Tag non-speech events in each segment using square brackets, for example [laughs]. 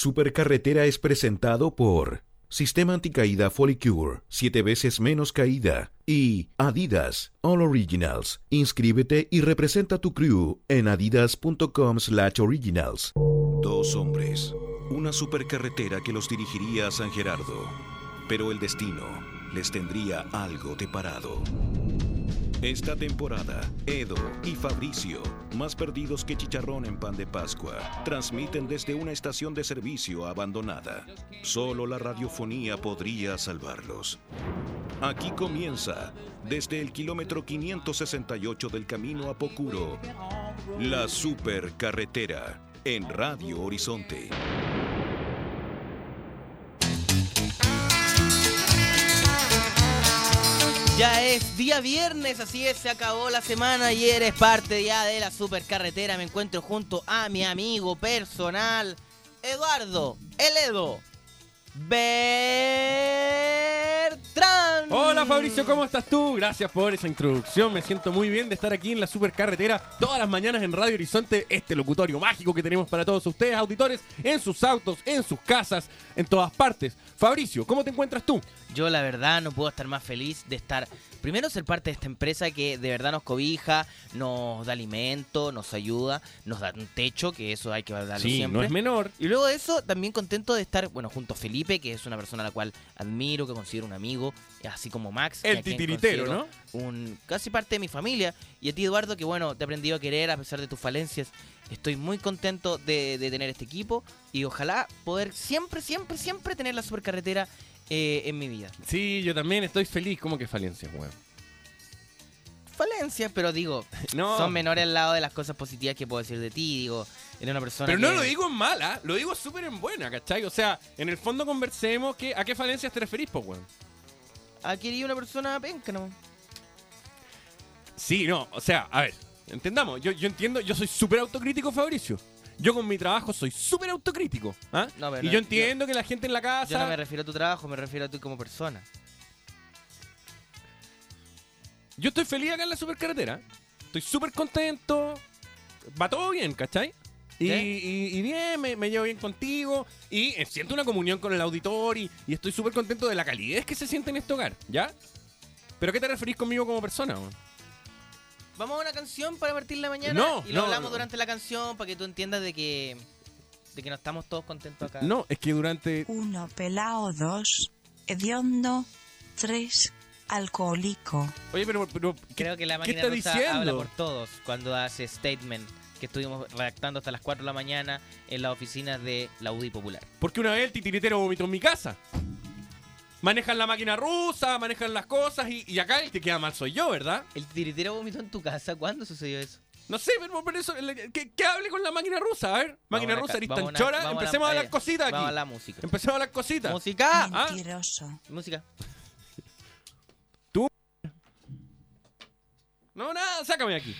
Supercarretera es presentado por Sistema Anticaída Folicure, 7 veces menos caída. Y Adidas, All Originals. Inscríbete y representa tu crew en adidas.com slash originals. Dos hombres, una supercarretera que los dirigiría a San Gerardo. Pero el destino les tendría algo de parado. Esta temporada, Edo y Fabricio, más perdidos que chicharrón en pan de Pascua, transmiten desde una estación de servicio abandonada. Solo la radiofonía podría salvarlos. Aquí comienza, desde el kilómetro 568 del camino a Pocuro, la supercarretera en Radio Horizonte. Ya es día viernes, así es, se acabó la semana y eres parte ya de la supercarretera. Me encuentro junto a mi amigo personal, Eduardo, el Edo, Bertrand. Hola Fabricio, ¿cómo estás tú? Gracias por esa introducción. Me siento muy bien de estar aquí en la supercarretera todas las mañanas en Radio Horizonte, este locutorio mágico que tenemos para todos ustedes, auditores, en sus autos, en sus casas, en todas partes. Fabricio, ¿cómo te encuentras tú? Yo la verdad no puedo estar más feliz de estar, primero ser parte de esta empresa que de verdad nos cobija, nos da alimento, nos ayuda, nos da un techo, que eso hay que darlo Sí, siempre. no es menor. Y luego de eso, también contento de estar, bueno, junto a Felipe, que es una persona a la cual admiro, que considero un amigo, así como Max. El titiritero, considero Un, casi parte de mi familia. Y a ti, Eduardo, que bueno, te he aprendido a querer a pesar de tus falencias. Estoy muy contento de, de tener este equipo y ojalá poder siempre, siempre, siempre tener la supercarretera eh, en mi vida. Sí, yo también estoy feliz. ¿Cómo que falencias, weón? Falencias, pero digo, [laughs] No. son menores al lado de las cosas positivas que puedo decir de ti. Digo, eres una persona Pero no que- lo digo en mala, lo digo súper en buena, ¿cachai? O sea, en el fondo conversemos que, a qué falencias te referís, pues, weón. Aquí eres una persona penca, ¿no? Sí, no, o sea, a ver, entendamos, yo, yo entiendo, yo soy súper autocrítico, Fabricio. Yo con mi trabajo soy súper autocrítico. ¿ah? No, y yo entiendo que la gente en la casa... Yo no me refiero a tu trabajo, me refiero a ti como persona. Yo estoy feliz acá en la supercarretera. Estoy súper contento. Va todo bien, ¿cachai? Y, y- y bien, me, me llevo bien contigo. Y siento una comunión con el auditor. Y, y estoy súper contento de la calidez que se siente en este hogar, ¿ya? ¿Pero qué te referís conmigo como persona? Vamos a una canción para partir la mañana No, y lo no, hablamos no. durante la canción para que tú entiendas de que de que no estamos todos contentos acá. No, es que durante... Uno pelao, dos, hediondo, tres, alcohólico. Oye, pero... pero ¿qué- Creo que la ¿Qué máquina está rusa diciendo? habla por todos cuando hace statement que estuvimos redactando hasta las 4 de la mañana en la oficina de la UDI Popular. Porque una vez el titiritero vomitó en mi casa. Manejan la máquina rusa, manejan las cosas y, y acá el que queda mal soy yo, ¿verdad? ¿El tiritero vomitó en tu casa? ¿Cuándo sucedió eso? No sé, pero por eso, que, que hable con la máquina rusa, a ver. Máquina Vamos a rusa, la- eres vamos tan a una- chora, vamos a la- empecemos a hablar eh, cositas Vamos a aquí. la música. Empecemos a hablar cositas. ¡Música! Ah. Mentiroso. Música. No, nada, sácame aquí.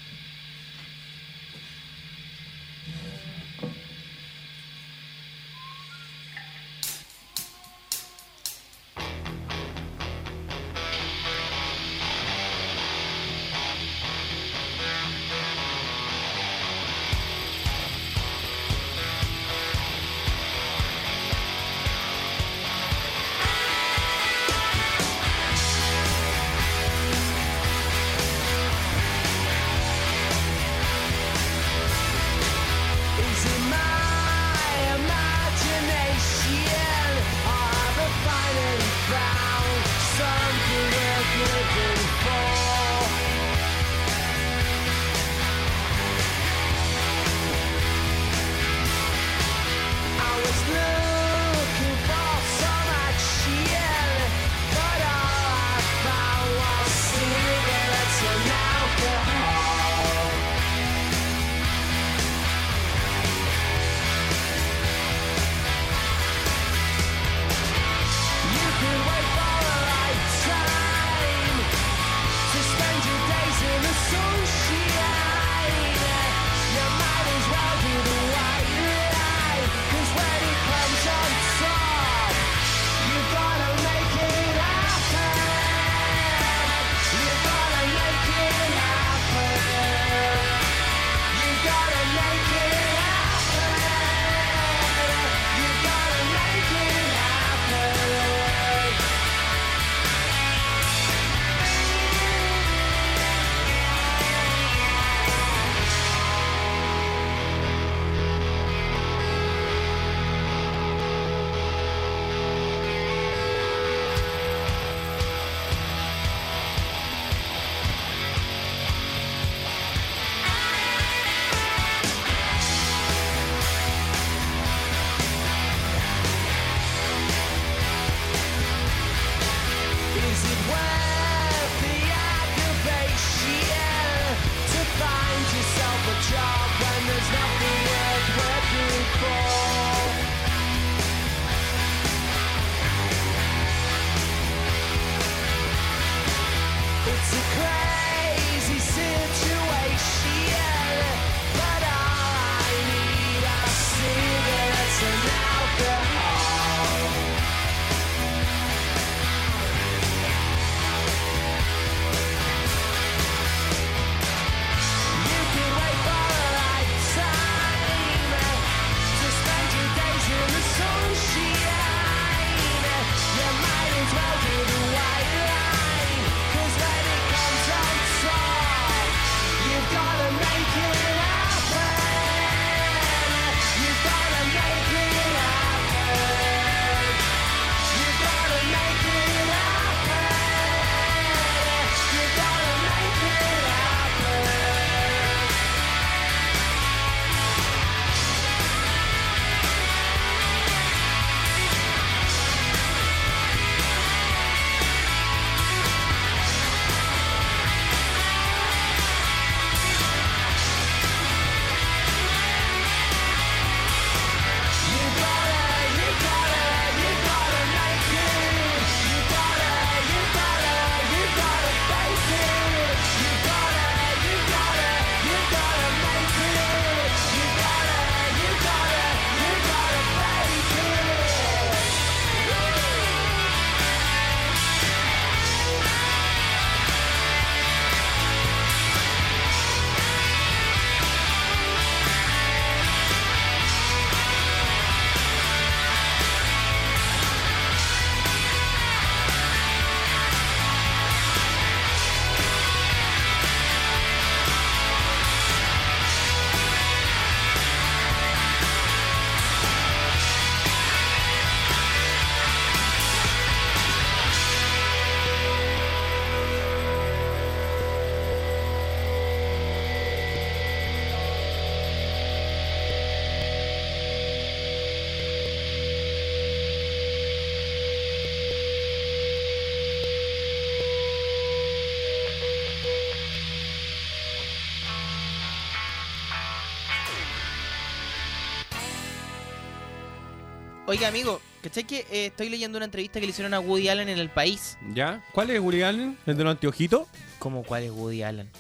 Oiga, amigo, ¿cachai que eh, estoy leyendo una entrevista que le hicieron a Woody Allen en El País? ¿Ya? ¿Cuál es Woody Allen? ¿El de los anteojitos? ¿Cómo cuál es Woody Allen?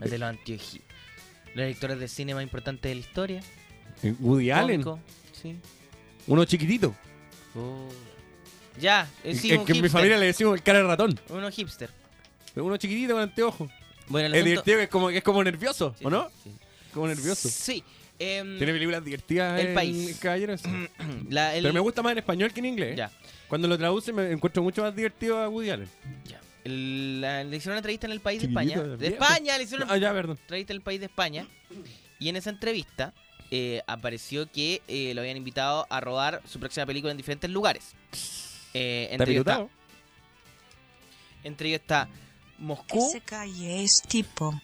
El de los antioji. Los directores de cine más importantes de la historia. Eh, ¿Woody Allen? Cómico, Sí. Uno chiquitito. Oh. Ya, eh, sí, es que en mi hipster. familia le decimos el cara de ratón. Uno hipster. Uno chiquitito con anteojos. Bueno, el Es asunto- divertido, que es como, es como nervioso, Sí, ¿o no? sí. Como nervioso. Sí. Em, Tiene películas divertidas El en País. Caballeros. [clears throat] la- el- Pero me gusta más en español que en inglés. Ya, Cuando lo traduce me encuentro mucho más divertido a Woody Allen. ya. El- la- le hicieron una entrevista en el país de Chiquitito, España. De viejo. España, le hicieron una Ah, ya, perdón. entrevista en el país de España. Y en esa entrevista eh, apareció que eh, lo habían invitado a rodar su próxima película en diferentes lugares. Eh, ¿Está entre, ellos está, pilotado? entre ellos está Moscú. Ese calle es tipo.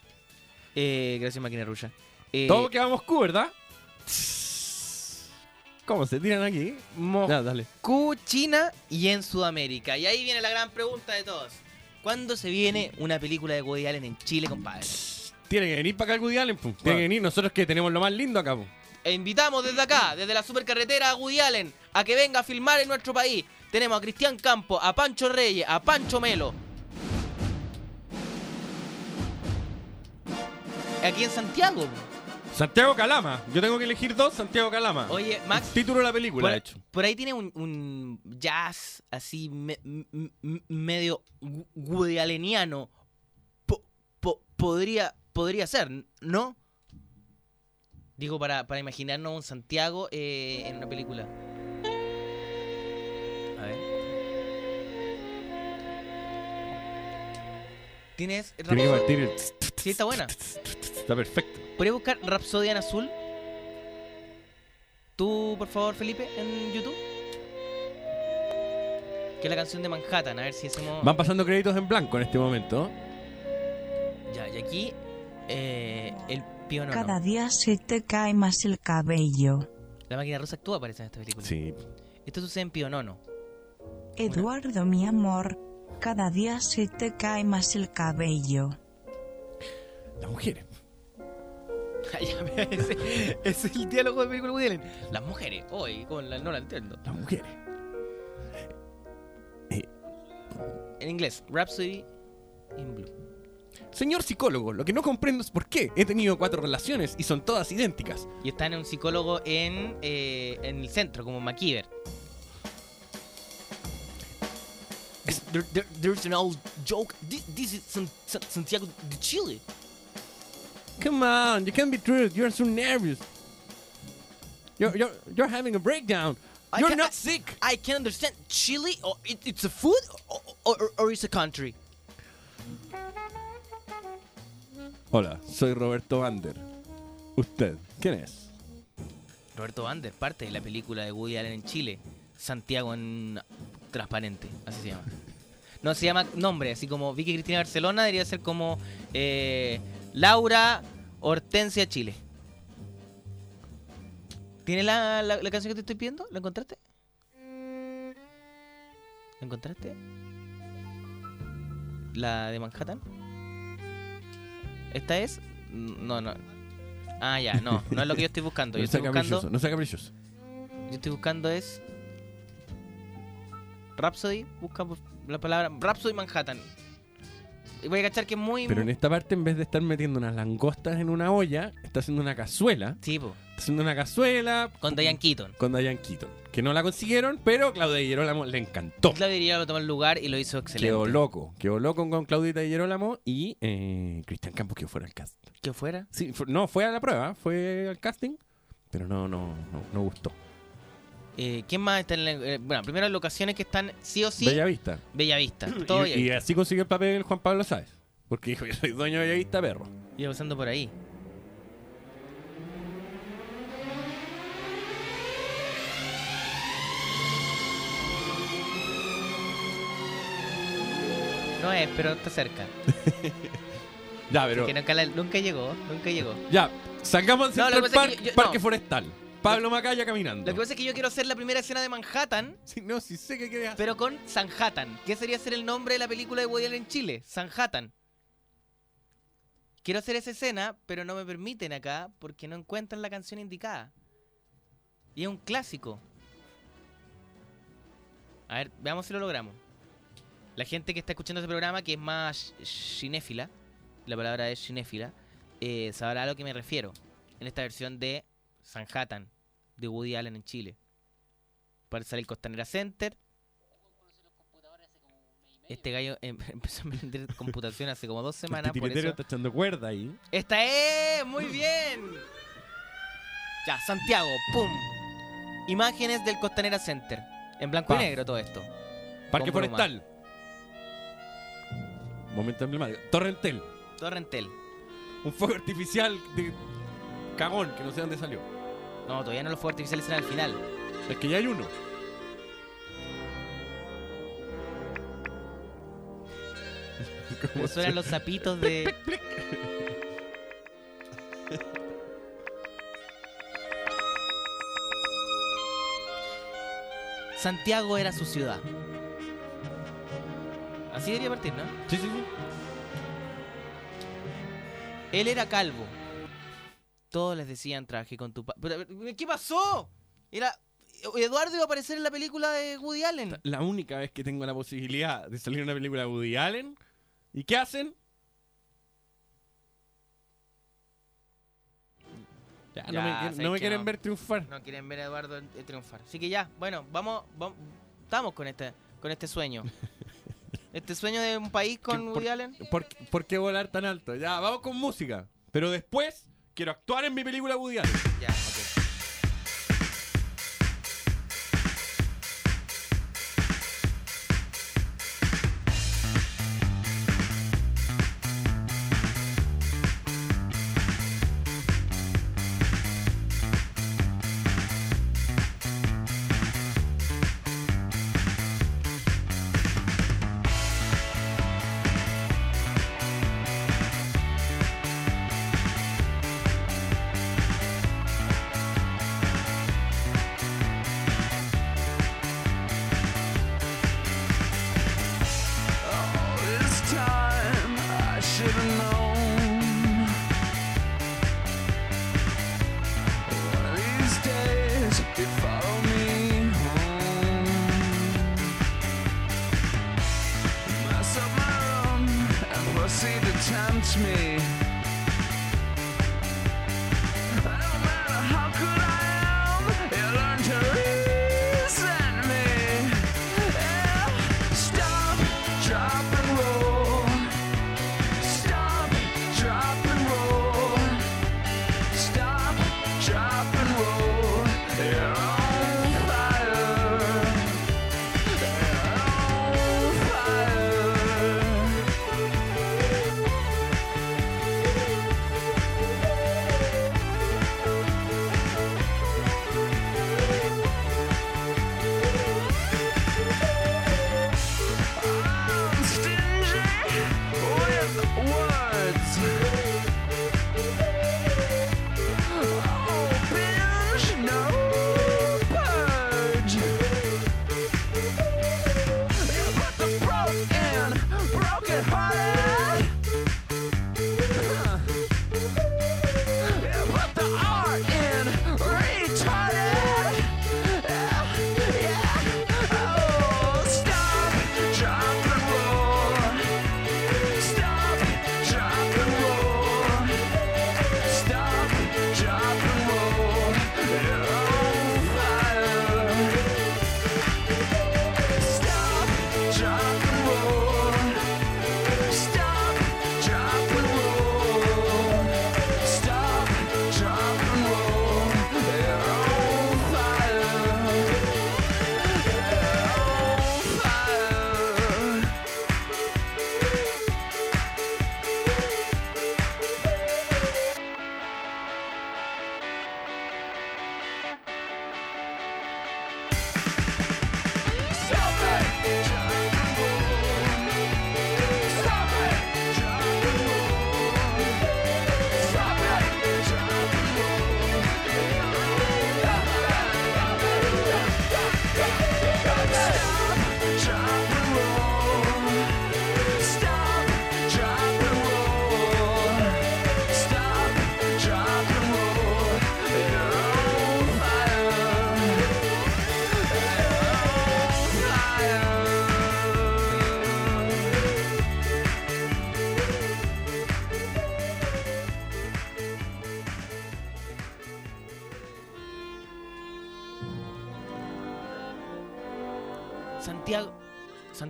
eh, gracias, máquina rusa. Eh, Todo queda a Moscú, ¿verdad? ¿Cómo se tiran aquí? Moscú, dale. China y en Sudamérica. Y ahí viene la gran pregunta de todos. ¿Cuándo se viene una película de Woody Allen en Chile, compadre? Tiene que venir para acá el Woody Allen, pum. Tiene Bueno. que venir. Nosotros que tenemos lo más lindo acá, pum. E invitamos desde acá, desde la supercarretera a Woody Allen, a que venga a filmar en nuestro país. Tenemos a Cristian Campo, a Pancho Reyes, a Pancho Melo. Aquí en Santiago. Santiago Calama. Yo tengo que elegir dos Santiago Calama. Oye, Max, Título de la película, por, de hecho. por ahí tiene un, un jazz así me- medio Woody Alleniano. Po- po- podría, podría ser, ¿no? Digo, para, para imaginarnos un Santiago eh, en una película. A ver. ¿Tienes Tiene que partir el... Sí, está buena. Está perfecto. ¿Podrías buscar Rapsodia en azul? Tú, por favor, Felipe, en YouTube. Que es la canción de Manhattan, a ver si hacemos. Van pasando créditos en blanco en este momento. Ya, y aquí. Eh, el pionono. Cada día se te cae más el cabello. La máquina rusa actúa, parece, en esta película. Sí. Esto sucede en Pionono. Eduardo, mi amor, cada día se te cae más el cabello. Las mujeres. [laughs] Ese, es el diálogo de película Woody Allen. Las mujeres, hoy, con la, no la entiendo. Las mujeres. En inglés, Rhapsody in Blue. Señor psicólogo, lo que no comprendo es por qué he tenido cuatro relaciones y son todas idénticas. Y está en un psicólogo en, eh, en el centro, como McKeever. There- there- there's an old joke. This, this is San- San- Santiago de Chile. Come on, you can't be true. You're so nervous. You're, you're, you're having a breakdown. I You're not sick. I can understand Chile, or it, it's a food, or, or, or it's a country. Hola, soy Roberto Vander. ¿Usted quién es? Roberto Vander, parte de la película de Woody Allen en Chile. Santiago en transparente, así se llama. No se llama nombre, así como Vicky Cristina Barcelona debería ser como eh, Laura Hortensia Chile. ¿Tienes la, la, la canción que te estoy pidiendo? ¿La encontraste? ¿La encontraste? ¿La de Manhattan? ¿Esta es? No, no. Ah, ya, no, no es lo que yo estoy [laughs] buscando. Yo No sea estoy buscando. caprichoso, no sea caprichoso. Yo estoy buscando es. Rhapsody, busca la palabra Rhapsody Manhattan. Y voy a cachar que es muy. Pero en esta parte, en vez de estar metiendo unas langostas en una olla, está haciendo una cazuela. Sí, po, Está haciendo una cazuela con Diane Keaton. con Diane Keaton. Que no la consiguieron, pero Claudia Di Girolamo le encantó. Claudia diría lo tomó el lugar y lo hizo excelente. Quedó loco. Quedó loco con Claudita Di Girolamo y eh, Cristian Campos que fuera al cast. Que fuera. Sí, no, fue a la prueba, fue al casting, pero no, no, no, no gustó. Eh, ¿Quién más está en la, eh, Bueno, primero locaciones que están sí o sí. Bella Vista. Bellavista. Todo y, y Bellavista. así consiguió el papel Juan Pablo Sáez. Porque dijo, [laughs] yo soy dueño de Bellavista, perro. Iba pasando por ahí. No es, pero está cerca. [laughs] Ya, pero... Que nunca, la- nunca llegó, nunca llegó. Ya, salgamos No, Central Park, yo- Parque no. Forestal. Pablo Macaya caminando. Lo que pasa es que yo quiero hacer la primera escena de Manhattan, Sí, no, sí sé que hacer. pero con Sanhattan. ¿Qué sería ser el nombre de la película de Woody Allen en Chile? Sanhattan. Quiero hacer esa escena, pero no me permiten acá porque no encuentran la canción indicada. Y es un clásico. A ver, veamos si lo logramos. La gente que está escuchando este programa, que es más cinéfila, la palabra es cinéfila, eh, sabrá a lo que me refiero. En esta versión de Sanhattan, de Woody Allen en Chile. Para salir el Costanera Center. Este gallo em- [laughs] empezó a vender computación hace como dos semanas. el Por eso. está echando cuerda ahí. Esta es, muy bien. Ya, Santiago, pum. Imágenes del Costanera Center. En blanco y negro todo esto. Parque Con. Forestal. Momento emblemático. Torrentel. Torrentel. Un fuego artificial de cagón que no sé dónde salió. No, todavía no los fuegos artificiales eran al final. Es que ya hay uno. [laughs] ¿Cómo Eso eran los zapitos de. Santiago era su ciudad. Así debería partir, ¿no? Sí, sí, sí. Él era calvo. Todos les decían traje con tu pa Pero, pero, ¿Qué pasó? Era. Eduardo iba a aparecer en la película de Woody Allen. La única vez que tengo la posibilidad de salir en una película de Woody Allen. ¿Y qué hacen? Ya, no me, quieren- sabes no me que quieren no. ver triunfar. No quieren ver a Eduardo eh, triunfar. Así que ya, bueno, vamos, vamos estamos con este, con este sueño. [laughs] Este sueño de un país con ¿Qué- Woody Allen. ¿Por, por qué volar tan alto? Ya, vamos con música. Pero después quiero actuar en mi película Woody Allen.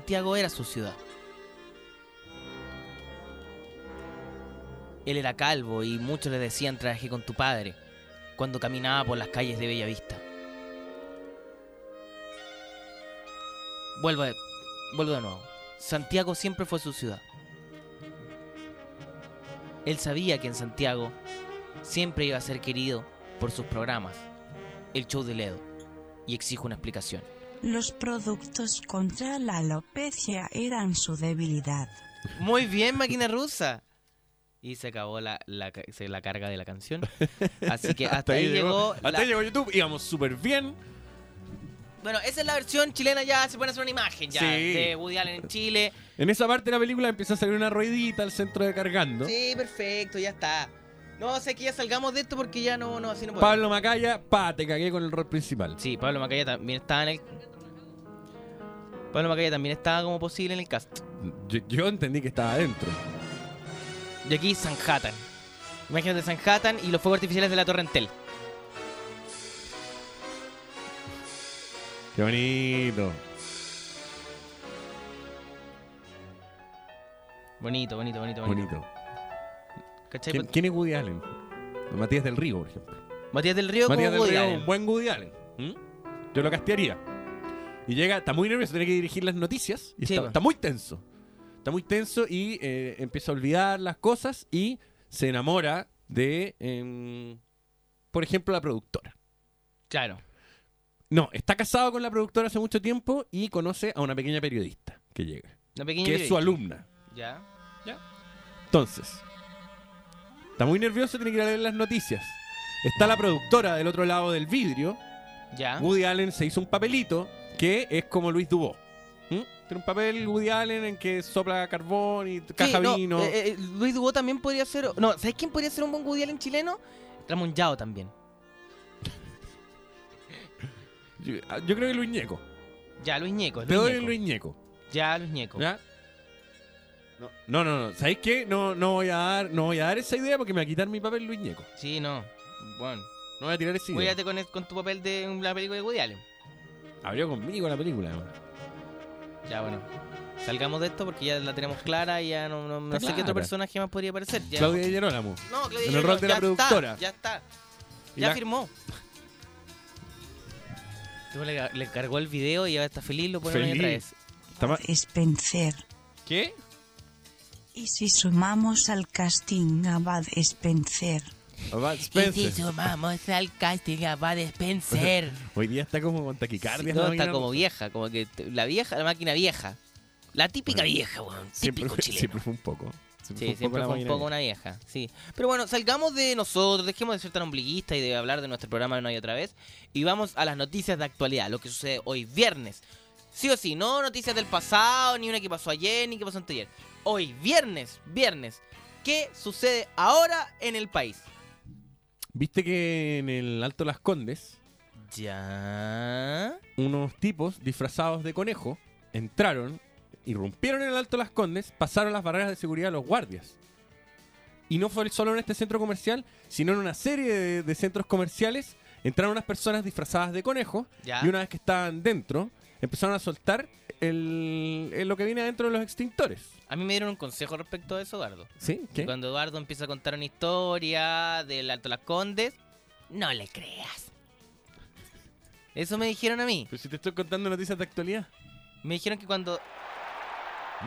Santiago era su ciudad. Él era calvo y muchos le decían trabajé con tu padre cuando caminaba por las calles de Bellavista. Vuelvo vuelvo de nuevo. Santiago siempre fue su ciudad. Él sabía que en Santiago siempre iba a ser querido por sus programas, el show de Ledo, y exijo una explicación. Los productos contra la alopecia eran su debilidad. Muy bien, máquina rusa. Y se acabó la, la, la carga de la canción. Así que [laughs] hasta, ahí llegó. Hasta la- ahí llegó YouTube. Íbamos súper bien. Bueno, esa es la versión chilena, ya se puede hacer una imagen ya Sí. de Woody Allen en Chile. En esa parte de la película empieza a salir una ruedita al centro de cargando. Sí, perfecto, ya está. No, sé que ya salgamos de esto porque ya no, no, así no podemos. Pablo Macaya, pa, te cagué con el rol principal. Sí, Pablo Macaya también estaba en el. Pablo Macaya también estaba como posible en el cast. Yo, yo entendí que estaba adentro. Y aquí Sanhattan. Imagínate Sanhattan y los fuegos artificiales de la Torre Entel. Qué bonito. Bonito, bonito, bonito, bonito. Bonito. ¿Quién, quién es Woody Allen? Matías del Río, por ejemplo. Matías del Río Matías como del Woody Río, Allen. un buen Woody Allen. ¿Mm? Yo lo castearía. Y llega, está muy nervioso, tiene que dirigir las noticias. Y Sí, está, muy tenso. Está muy tenso y eh, empieza a olvidar las cosas y se enamora de, em, por ejemplo, la productora. Claro. No, está casado con la productora hace mucho tiempo y conoce a una pequeña periodista que llega, Una pequeña que es su alumna. Ya. Entonces, está muy nervioso, tiene que ir a leer las noticias. Está la productora del otro lado del vidrio. Ya. Woody Allen se hizo un papelito que es como Luis Dubó. ¿Mm? Tiene un papel Woody Allen en que sopla carbón y caja Sí, no, vino. eh, eh, Luis Dubó también podría ser. No, ¿sabes quién podría ser un buen Woody Allen chileno? Ramón Yao también. yo, ah, yo creo que Luis Ñeco. Ya, Luis Ñeco. es Te doy Luis el Ñeco. Luis Ñeco. Ya, Luis Ñeco. ¿Ya? No, no, no, no. ¿Sabéis qué? No, no, voy a dar, no voy a dar esa idea porque me va a quitar mi papel Luis Ñeco. Sí, no. Bueno. No voy a tirar esa idea. Cuídate con, el- con tu papel de la película de Woody Allen. Abrió conmigo la película. además. Ya, bueno. Salgamos de esto porque ya la tenemos clara y ya no, no, sé qué otro personaje más podría aparecer. Ya. Claudia Gerolamo. No, Claudia en el rol de la ya productora. Está, ya está. Ya la- firmó. Luego le, le cargó el video y ahora está feliz, lo pone Feliz. otra vez. Spencer. ¿Qué? Y si sumamos al casting a Bud Spencer, Bud Spencer. Y si sumamos al casting a Bud Spencer. [laughs] Hoy día está como con taquicardia. no, ¿no? está como Rosa. vieja, como que la vieja, la máquina vieja. La típica Bueno, vieja, weón. Siempre, fue- chileno. siempre fue un poco. Siempre Sí, siempre fue un poco una vieja, sí. Pero bueno, salgamos de nosotros, dejemos de ser tan ombliguistas y de hablar de nuestro programa una y otra vez. Y vamos a las noticias de actualidad, lo que sucede hoy viernes. Sí o sí, no noticias del pasado, ni una que pasó ayer, ni que pasó anteayer. Hoy, viernes, viernes. ¿Qué sucede ahora en el país? ¿Viste que en el Alto Las Condes Ya. unos tipos disfrazados de conejo entraron, irrumpieron en el Alto Las Condes, pasaron las barreras de seguridad a los guardias. Y no fue solo en este centro comercial, sino en una serie de, de centros comerciales. Entraron unas personas disfrazadas de conejo Ya. y una vez que estaban dentro, empezaron a soltar el, el- lo que viene adentro de los extintores. A mí me dieron un consejo respecto a eso, Eduardo. ¿Sí? ¿Qué? Cuando Eduardo empieza a contar una historia del Alto Las Condes, no le creas. Eso me dijeron a mí. Pero si te estoy contando noticias de actualidad. Me dijeron que cuando.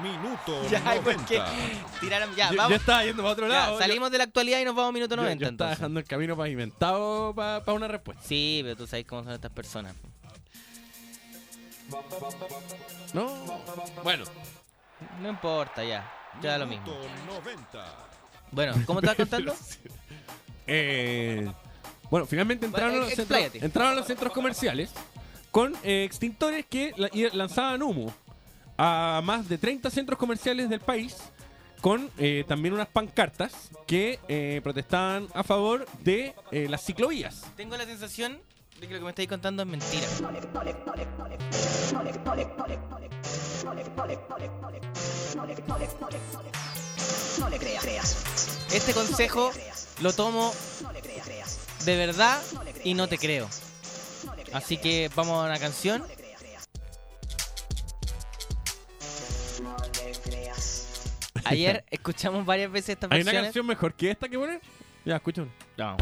Minuto [laughs] Ya, ¿y por qué? 90. Tiraron. Ya, yo, vamos. yo estaba yendo para otro ya, lado. yo- salimos de la actualidad y nos vamos a minuto yo- 90. yo estaba entonces. dejando el camino pavimentado para una respuesta. Sí, pero tú sabes cómo son estas personas. ¿No? Bueno, No importa, ya. Ya da lo mismo. Minuto 90. Bueno, ¿cómo estabas contando? [laughs] eh, bueno, finalmente entraron, Bueno, a los ex- centros, entraron a los centros comerciales con eh, extintores que la- lanzaban humo a más de 30 centros comerciales del país con eh, también unas pancartas que eh, protestaban a favor de eh, las ciclovías. Tengo la sensación de que lo que me estáis contando es mentira. No le creas. Este consejo lo tomo de verdad y no te creo. Así que vamos a una canción. Ayer [laughs] escuchamos varias veces esta canción. ¿Hay una canción mejor que esta que poner? Ya, escuchen. Ya.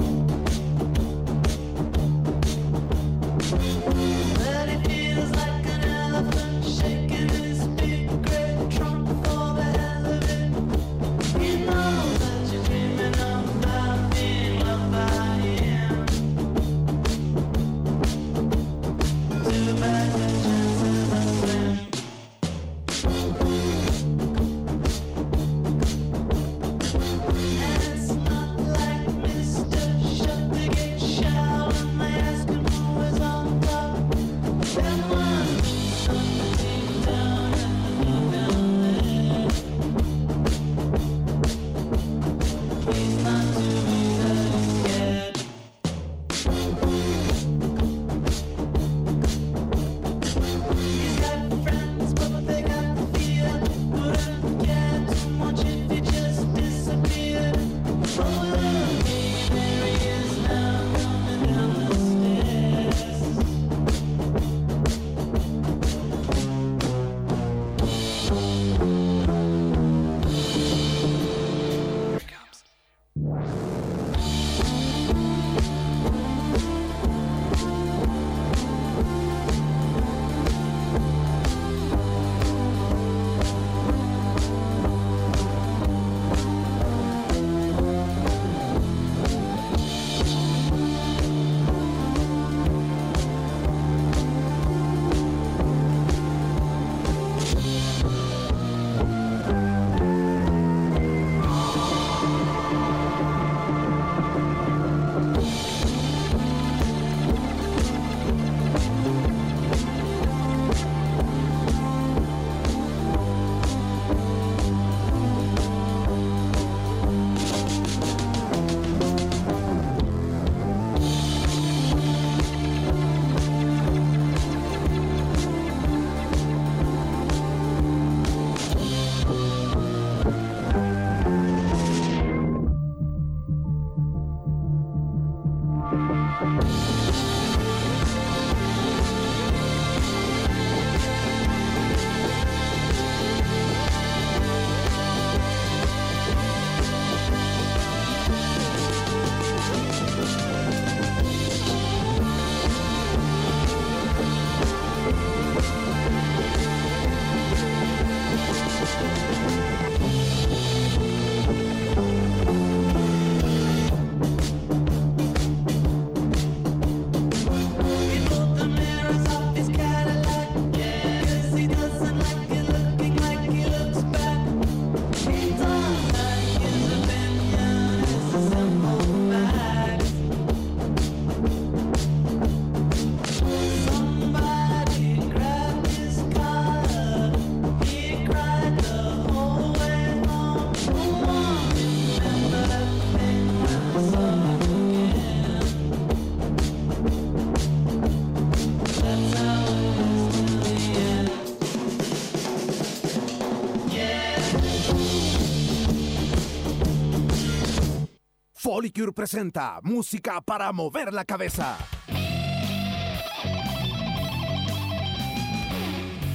Folicure presenta música para mover la cabeza.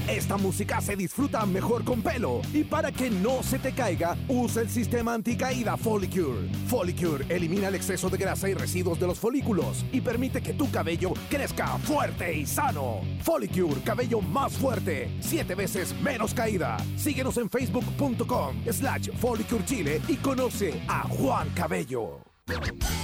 Esta música se disfruta mejor con pelo y para que no se te caiga, usa el sistema anticaída Folicure. Folicure elimina el exceso de grasa y residuos de los folículos y permite que tu cabello crezca fuerte y sano. Folicure, cabello más fuerte, siete veces menos caída. Síguenos en facebook.com slash Folicure Chile y conoce a Juan Cabello.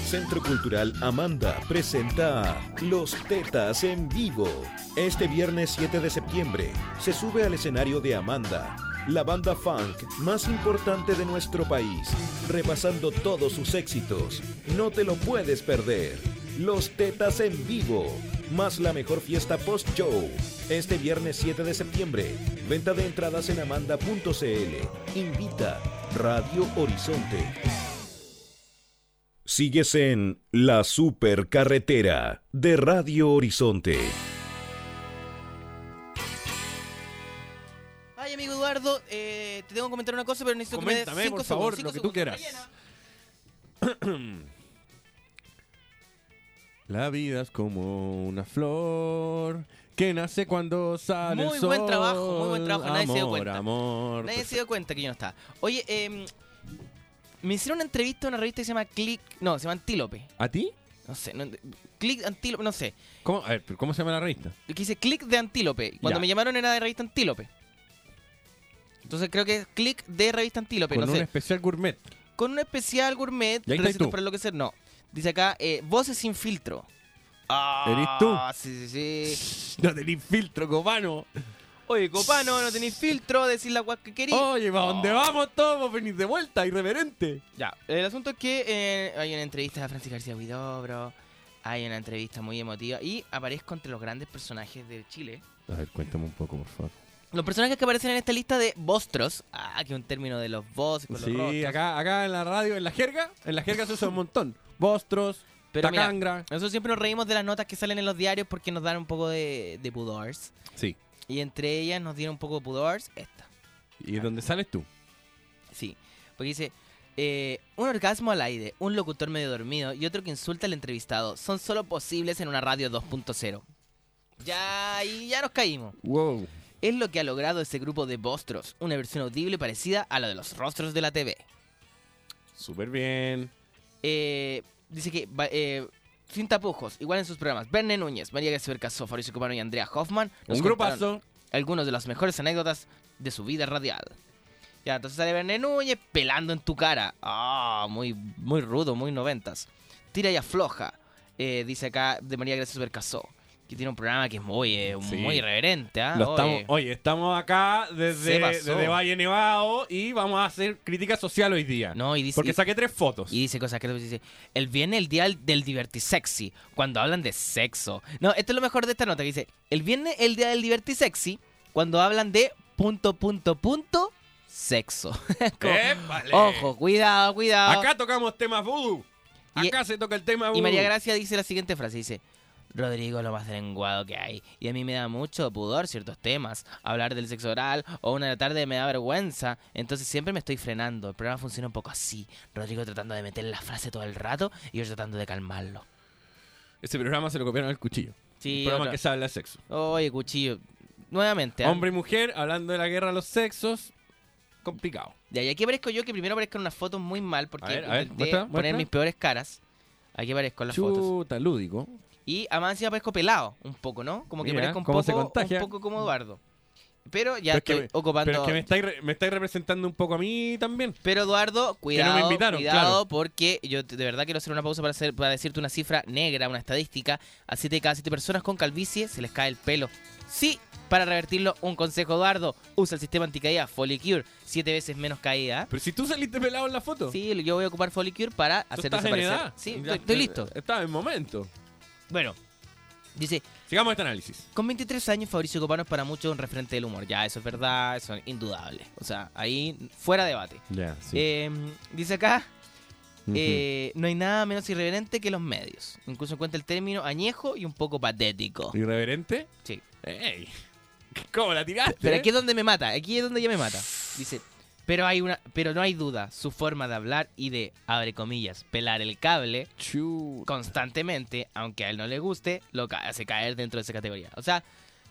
Centro Cultural Amanda presenta Los Tetas en vivo. Este viernes 7 de septiembre se sube al escenario de Amanda, la banda funk más importante de nuestro país, repasando todos sus éxitos. No te lo puedes perder. Los Tetas en vivo, más la mejor fiesta post-show. Este viernes 7 de septiembre, venta de entradas en amanda.cl. Invita Radio Horizonte. Sigues en La Supercarretera de Radio Horizonte. Ay, amigo Eduardo, eh, te tengo que comentar una cosa, pero necesito que me des Coméntame, cinco por segundos, favor, cinco lo que tú segundos. quieras. [clears throat] La vida es como una flor que nace cuando sale Muy el sol. buen trabajo, muy buen trabajo, nadie se dio cuenta. amor. Nadie se dio cuenta que yo no estaba. Oye, em, me hicieron una entrevista a una revista que se llama Click. No, se llama Antílope. ¿A ti? No sé, no, Click Antílope, no sé. ¿Cómo, a ver, pero ¿cómo se llama la revista? Que dice Click de Antílope. Cuando Ya. me llamaron era de revista Antílope. Entonces creo que es Click de revista Antílope, Con no un sé. especial gourmet. Con un especial gourmet, Y ahí estás recetas tú. para lo que ser. No. Dice acá, eh, voces sin filtro. Ah, ¿Eres tú? Sí, sí, sí. No tenés filtro, copano. Oye, copano, no tenéis filtro, decir la guas que querí. Oye, ¿para dónde vamos todos? Vos venís de vuelta, irreverente. Ya, el asunto es que eh, hay una entrevista a Francis García Huidobro, hay una entrevista muy emotiva y aparezco entre los grandes personajes de Chile. A ver, cuéntame un poco, por favor. Los personajes que aparecen en esta lista de vostros, ah, que es un término de los voces con los Sí, rostros. acá, acá en la radio, en la jerga, en la jerga se usa un montón. Vostros, Pero mira, tacangra. nosotros siempre nos reímos de las notas que salen en los diarios porque nos dan un poco de, de pudors. Sí. Y entre ellas nos dieron un poco de pudors esta. ¿Y dónde sales tú? Sí, porque dice, eh, un orgasmo al aire, un locutor medio dormido y otro que insulta al entrevistado son solo posibles en una radio 2.0. Ya, y ya nos caímos. Wow. Es lo que ha logrado ese grupo de vostros, una versión audible parecida a la de los rostros de la TV. Súper bien. Eh, dice que, eh, sin tapujos, igual en sus programas, Verne Núñez, María García Bercasó, Fabricio Copano y Andrea Hoffman nos Un grupazo. algunos de las mejores anécdotas de su vida radial. Ya, entonces sale Verne Núñez pelando en tu cara. Ah, muy, muy rudo, muy noventas. Tira y afloja, eh, dice acá de María Gracia Supercasó, que tiene un programa que es muy, eh, Sí. muy irreverente. ¿ah? Lo estamos, Oye, estamos acá desde, desde Valle Nevado y vamos a hacer crítica social hoy día. No, y dice, Porque y- saqué tres fotos. y dice cosas que dice, el viernes el día del, del divertisexy, cuando hablan de sexo. No, esto es lo mejor de esta nota, que dice, el viernes el día del divertisexy, cuando hablan de punto, punto, punto, sexo. [laughs] Ojo, cuidado, cuidado. Acá tocamos temas voodoo. Y- Acá se toca el tema voodoo. Y María Gracia dice la siguiente frase, dice, Rodrigo es lo más lenguado que hay, y a mí me da mucho pudor ciertos temas, hablar del sexo oral o una de la tarde me da vergüenza, entonces siempre me estoy frenando, el programa funciona un poco así, Rodrigo tratando de meter la frase todo el rato y yo tratando de calmarlo. Ese programa se lo copiaron al cuchillo. Sí, un programa que se habla de sexo. Oye, cuchillo, nuevamente, ¿ah? Hombre y mujer hablando de la guerra a los sexos. Complicado. Ya, y aquí aparezco yo, que primero aparezco en unas fotos muy mal, porque A ver, a ver, intenté muestra, poner muestra. mis peores caras. Aquí aparezco en las fotos. Chuta, lúdico. Y además encima parezco pelado, un poco, ¿no? Como que Mira, parezco un se poco, contagia. un poco como Eduardo. Pero ya Pero es que estoy me- ocupando... Pero es que me estáis, re- me estáis representando un poco a mí también. Pero Eduardo, cuidado, invitaron, cuidado, claro. porque yo de verdad quiero hacer una pausa para, hacer, para decirte una cifra negra, una estadística. A 7 de cada 7 personas con calvicie se les cae el pelo. Sí, para revertirlo, un consejo, Eduardo. Usa el sistema anticaída Folicure, 7 veces menos caída. Pero si tú saliste pelado en la foto. Sí, yo voy a ocupar Folicure para hacer desaparecer. Sí, estoy, estoy listo. Estás en momento. Bueno, dice, Sigamos este análisis. Con 23 años, Fabricio Copano es para muchos un referente del humor. Ya, eso es verdad, eso es indudable. O sea, ahí fuera debate. Ya, sí. Eh, dice acá, eh, no hay nada menos irreverente que los medios. Incluso encuentra el término añejo y un poco patético. ¿Irreverente? Sí. ¡Ey! ¿Cómo la tiraste? Pero eh? aquí es donde me mata, aquí es donde ya me mata. Dice, pero hay una, pero no hay duda, su forma de hablar y de, abre comillas, pelar el cable constantemente, aunque a él no le guste, lo hace caer dentro de esa categoría. O sea,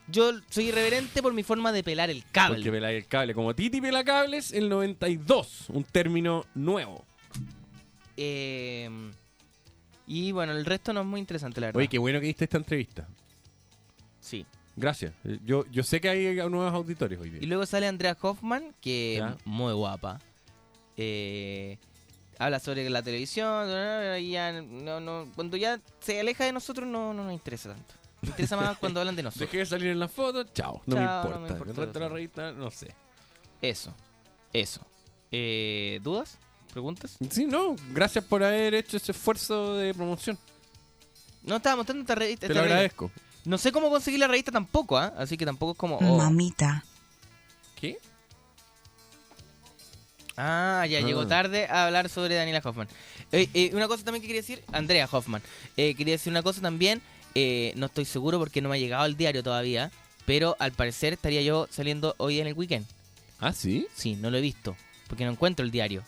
yo soy irreverente por mi forma de pelar el cable. Porque peláis el cable. Como Titi pela cables, el 92. Un término nuevo. Eh, y bueno, el resto no es muy interesante, la verdad. Oye, qué bueno que diste esta entrevista. Sí. Gracias. Eh, Yo, yo sé que hay nuevos auditores hoy Y día. luego sale Andrea Hoffman, que Ya. muy guapa. Eh, habla sobre la televisión. y ya no, no, cuando ya se aleja de nosotros, no, no nos interesa tanto. Me interesa más [laughs] cuando hablan de nosotros. Dejé de salir en la foto, chao. No, me, Chao, no importa. me importa El resto de la revista, no sé. Eso. Eso. Eh, ¿Dudas? ¿Preguntas? Sí, no. Gracias por haber hecho ese esfuerzo de promoción. No estaba mostrando esta revista. Te esta lo revista. agradezco. No sé cómo conseguir la revista tampoco, ¿ah? Así que tampoco es como. oh. Mamita. ¿Qué? Ah, ya, llegó Ah. tarde a hablar sobre Daniela Hoffman. Eh, eh, una cosa también que quería decir, Andrea Hoffman. Eh, quería decir una cosa también, eh, no estoy seguro porque no me ha llegado el diario todavía, pero al parecer estaría yo saliendo hoy en el weekend. ¿Ah, sí? Sí, no lo he visto, porque no encuentro el diario.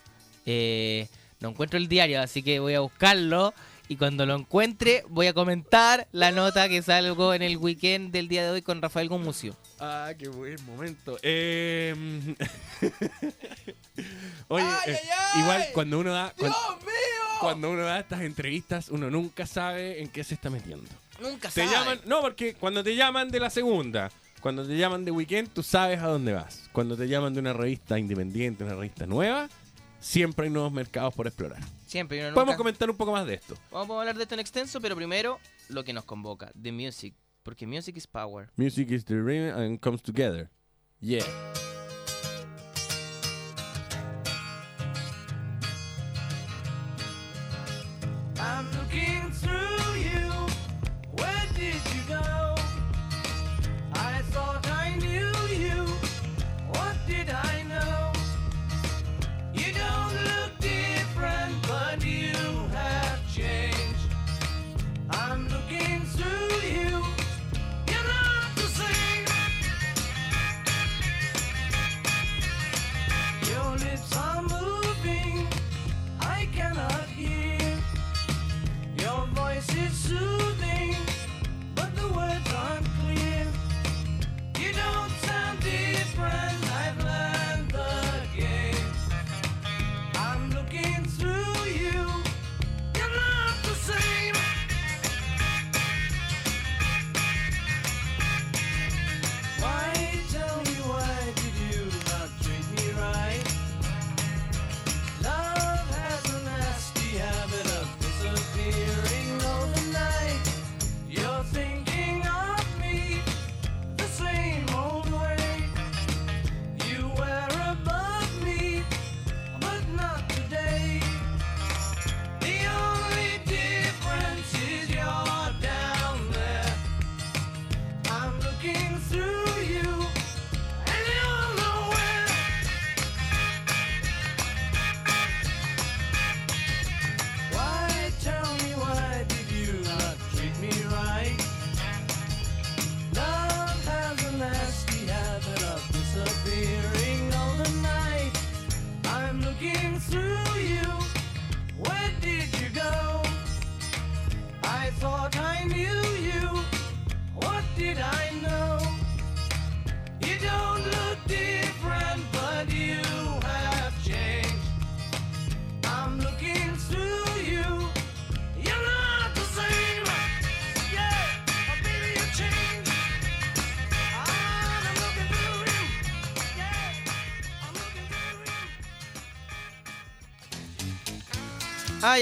Eh, no encuentro el diario, así que voy a buscarlo y cuando lo encuentre voy a comentar la nota que salgo en el weekend del día de hoy con Rafael Gumucio. Ah, qué buen momento. Eh, [laughs] Oye, Ay, eh, ay, ay. igual cuando uno da cuan- ¡Dios mío! cuando uno da estas entrevistas, uno nunca sabe en qué se está metiendo. Nunca Te sabe. llaman, no, porque cuando te llaman de la segunda, cuando te llaman de weekend, tú sabes a dónde vas. Cuando te llaman de una revista independiente, una revista nueva, siempre hay nuevos mercados por explorar. Siempre. uno Podemos nunca- comentar un poco más de esto. Vamos a hablar de esto en extenso, pero primero lo que nos convoca, The Music. Porque Music is Power. Music is the rhythm and comes together. Yeah. I'm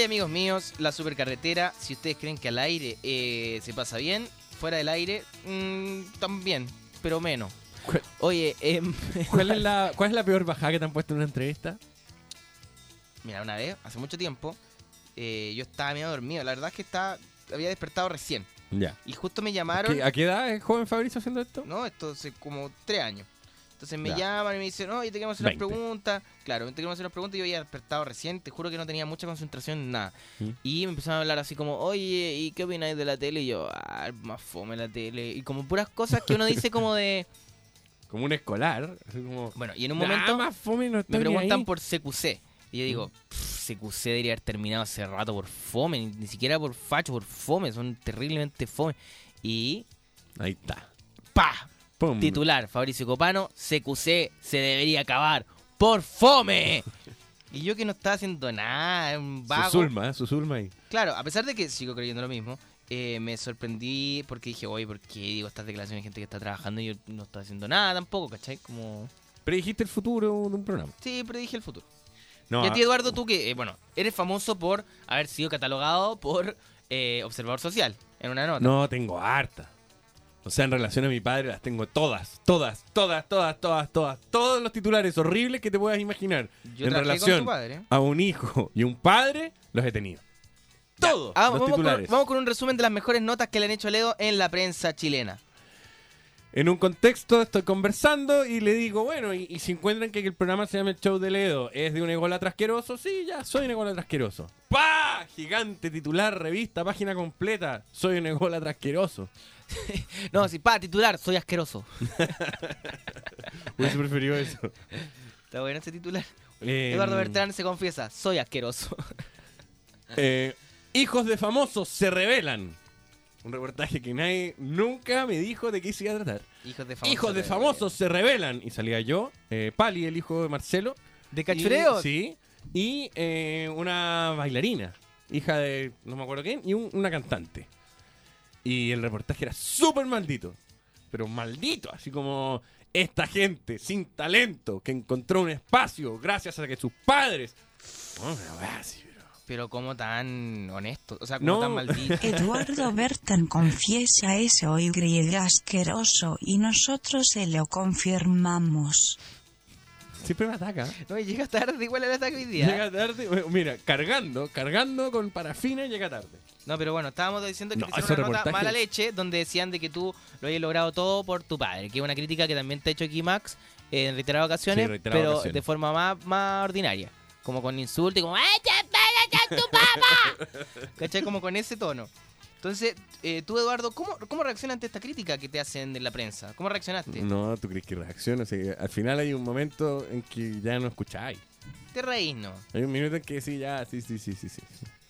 amigos míos, la supercarretera, si ustedes creen que al aire eh, se pasa bien, fuera del aire, mm, también, pero menos. ¿Cuál- Oye, em, [laughs] ¿Cuál es, la, [laughs] ¿Cuál es la peor bajada que te han puesto en una entrevista? mira, una vez, hace mucho tiempo, eh, yo estaba medio dormido. La verdad es que estaba, había despertado recién. Ya. Y justo me llamaron. ¿Qué- ¿A qué edad es joven Fabricio haciendo esto? No, esto hace como tres años. Entonces me Ya. llaman y me dicen, no, y te queremos hacer unas 20. preguntas. Claro, te queremos hacer unas preguntas y yo había despertado recién. Te juro que no tenía mucha concentración en nada. ¿Mm? Y me empezaron a hablar así como, oye, ¿y qué opináis de la tele? Y yo, ah, más fome la tele. Y como puras cosas que uno dice como de... [laughs] Como un escolar. Así como, Bueno, y en un "Nah, momento más fome no me preguntan ahí". por CQC. Y yo digo, "Pff, CQC debería haber terminado hace rato por fome. Ni, ni siquiera por facho, por fome. Son terriblemente fome. Y... Ahí está. ¡Pa! Pum. Titular, Fabricio Copano, CQC se debería acabar por fome. Y yo que no estaba haciendo nada, un vago. Su Zulma, ¿eh? su Zulma ahí. Claro, a pesar de que sigo creyendo lo mismo, eh, me sorprendí porque dije, oye, ¿por qué digo estas declaraciones de gente que está trabajando y yo no estoy haciendo nada tampoco, ¿cachai? Como... Predijiste el futuro de un programa. Sí, pero dije el futuro. No, y a ti, ah, Eduardo, tú que, eh, bueno, eres famoso por haber sido catalogado por eh, observador social en una nota. no, tengo harta. O sea, en relación a mi padre las tengo todas, todas, todas, todas, todas, todas. Todos los titulares horribles que te puedas imaginar. yo en relación con tu padre. a un hijo y un padre, los he tenido. Todos ah, los vamos, con, titulares. vamos con un resumen de las mejores notas que le han hecho a Leo en la prensa chilena. En un contexto estoy conversando y le digo, bueno, y, y si encuentran que el programa se llama El Show de Ledo, ¿es de un ególatra asqueroso? Sí, ya, soy un ególatra asqueroso. ¡Pah! Gigante, titular, revista, página completa. Soy un ególatra asqueroso. [laughs] No, sí, pa, titular, soy asqueroso. [laughs] Hubiese preferido eso. Está bueno ese titular. Eh, Eduardo Bertrán se confiesa, soy asqueroso. [laughs] eh, Hijos de famosos se revelan. Un reportaje que nadie nunca me dijo de qué se iba a tratar. Hijos de famosos. Hijos de famosos se revelan. Y salía yo, eh, Pali, el hijo de Marcelo. ¿De cachureo? Sí. Y eh, una bailarina, hija de no me acuerdo quién, y un- una cantante. Y el reportaje era súper maldito. Pero maldito, así como esta gente sin talento que encontró un espacio gracias a que sus padres. Oh, así, pero- Pero como tan honesto, o sea, como No. tan maldito. [laughs] Eduardo Bertan confiesa ese Y asqueroso y nosotros se lo confirmamos. Siempre me ataca. No, y llega tarde igual al ataque hoy día. Llega tarde, mira, cargando, cargando con parafina llega tarde. No, pero bueno, estábamos diciendo que No, te hicieron una nota mala leche donde decían de que tú lo habías logrado todo por tu padre, que es una crítica que también te ha hecho aquí Max eh, en reiteradas ocasiones, Sí, pero ocasiones. de forma más, más ordinaria, como con insulto y como ¡Ay, ya, tu [laughs] papá! ¿Cachai? Como con ese tono. Entonces, eh, tú, Eduardo, ¿cómo, ¿cómo reaccionas ante esta crítica que te hacen en la prensa? ¿Cómo reaccionaste? No, tú crees que reacciona. O sea, al final hay un momento en que ya no escucháis. Te reís, ¿no? Hay un minuto en que sí, ya, sí, sí, sí, sí, sí.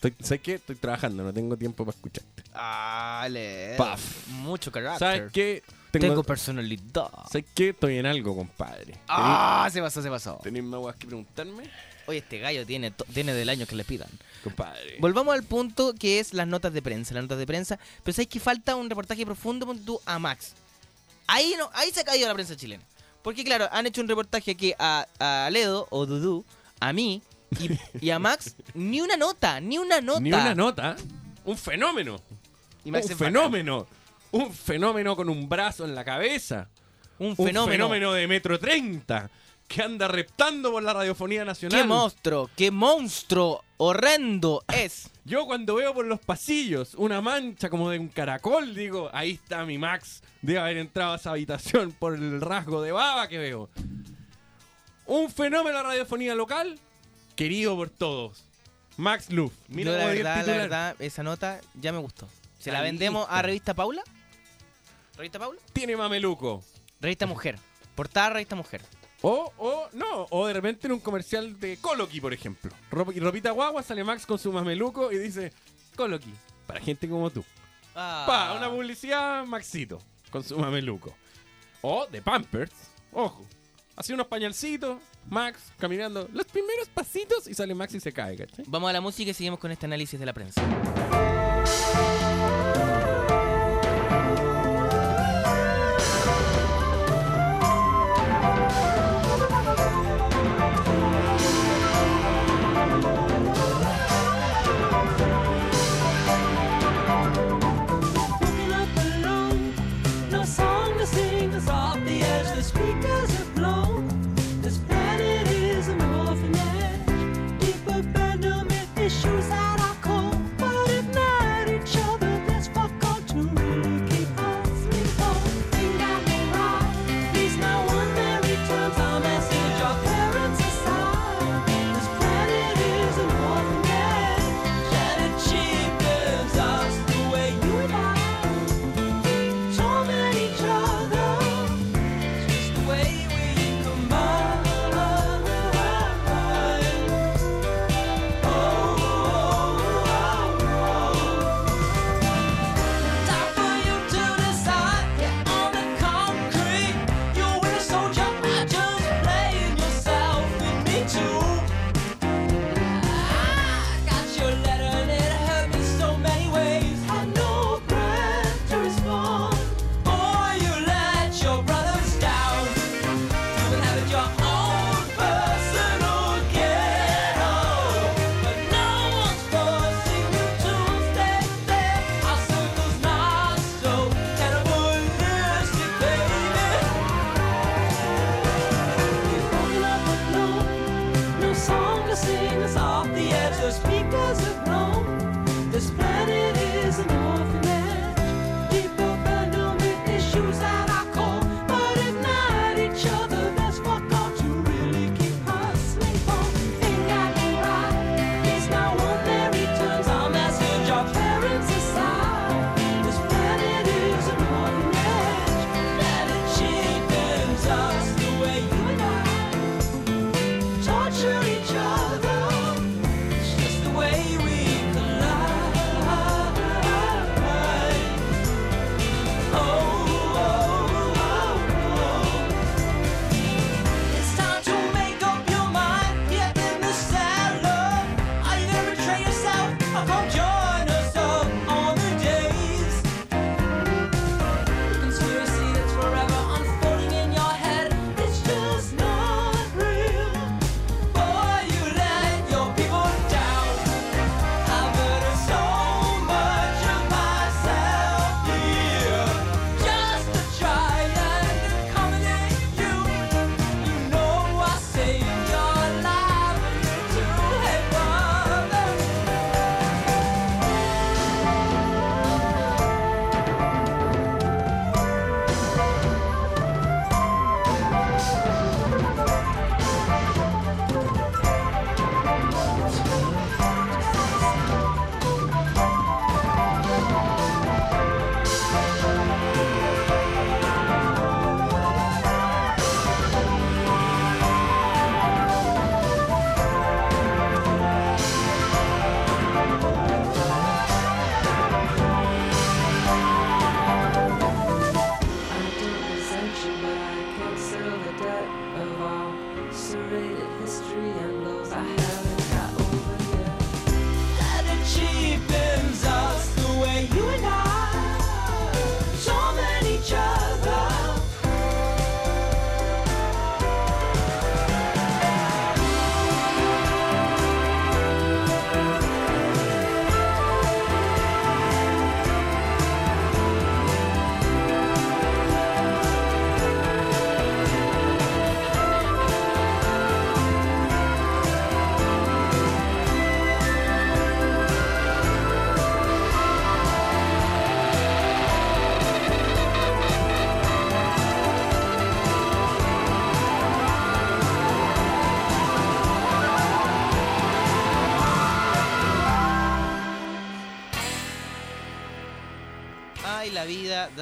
Estoy, ¿Sabes qué? Estoy trabajando, no tengo tiempo para escucharte. Ah, le... Paf. Mucho carácter. ¿Sabes qué? Tengo personalidad. ¿Sabes qué? Estoy en algo, compadre. Ah, se pasó, se pasó. ¿Tenéis más guas que preguntarme? Oye, este gallo tiene, tiene del año que le pidan. Compadre. Volvamos al punto que es las notas de prensa, las notas de prensa. Pero sabes que falta un reportaje profundo tú a Max. Ahí no, ahí se ha caído la prensa chilena. Porque claro, han hecho un reportaje aquí a, a Ledo o Dudu, a mí y, y a Max, ni una nota, ni una nota. Ni una nota. Un fenómeno. Y Max un bacán. fenómeno. Un fenómeno con un brazo en la cabeza. Un Un fenómeno. fenómeno de metro 30 que anda reptando por la radiofonía nacional. ¡Qué monstruo! ¡Qué monstruo horrendo es! Yo cuando veo por los pasillos una mancha como de un caracol, digo, ahí está mi Max. Debe haber entrado a esa habitación por el rasgo de baba que veo. Un fenómeno de la radiofonía local, querido por todos. Max Luff. Mira Yo, la verdad, la verdad, esa nota ya me gustó. ¿Se la vendemos lista. a Revista Paula? ¿Revista Paula? Tiene mameluco. Revista Mujer. Portada Revista Mujer. O, o, no, o de repente en un comercial de Coloqui, por ejemplo. Rop- y ropita guagua, sale Max con su mameluco y dice, Coloqui, para gente como tú. Ah. Pa, una publicidad Maxito, con su mameluco. O de Pampers, ojo. Así unos pañalcitos, Max caminando los primeros pasitos y sale Max y se cae, ¿cachai? Vamos a la música y seguimos con este análisis de la prensa.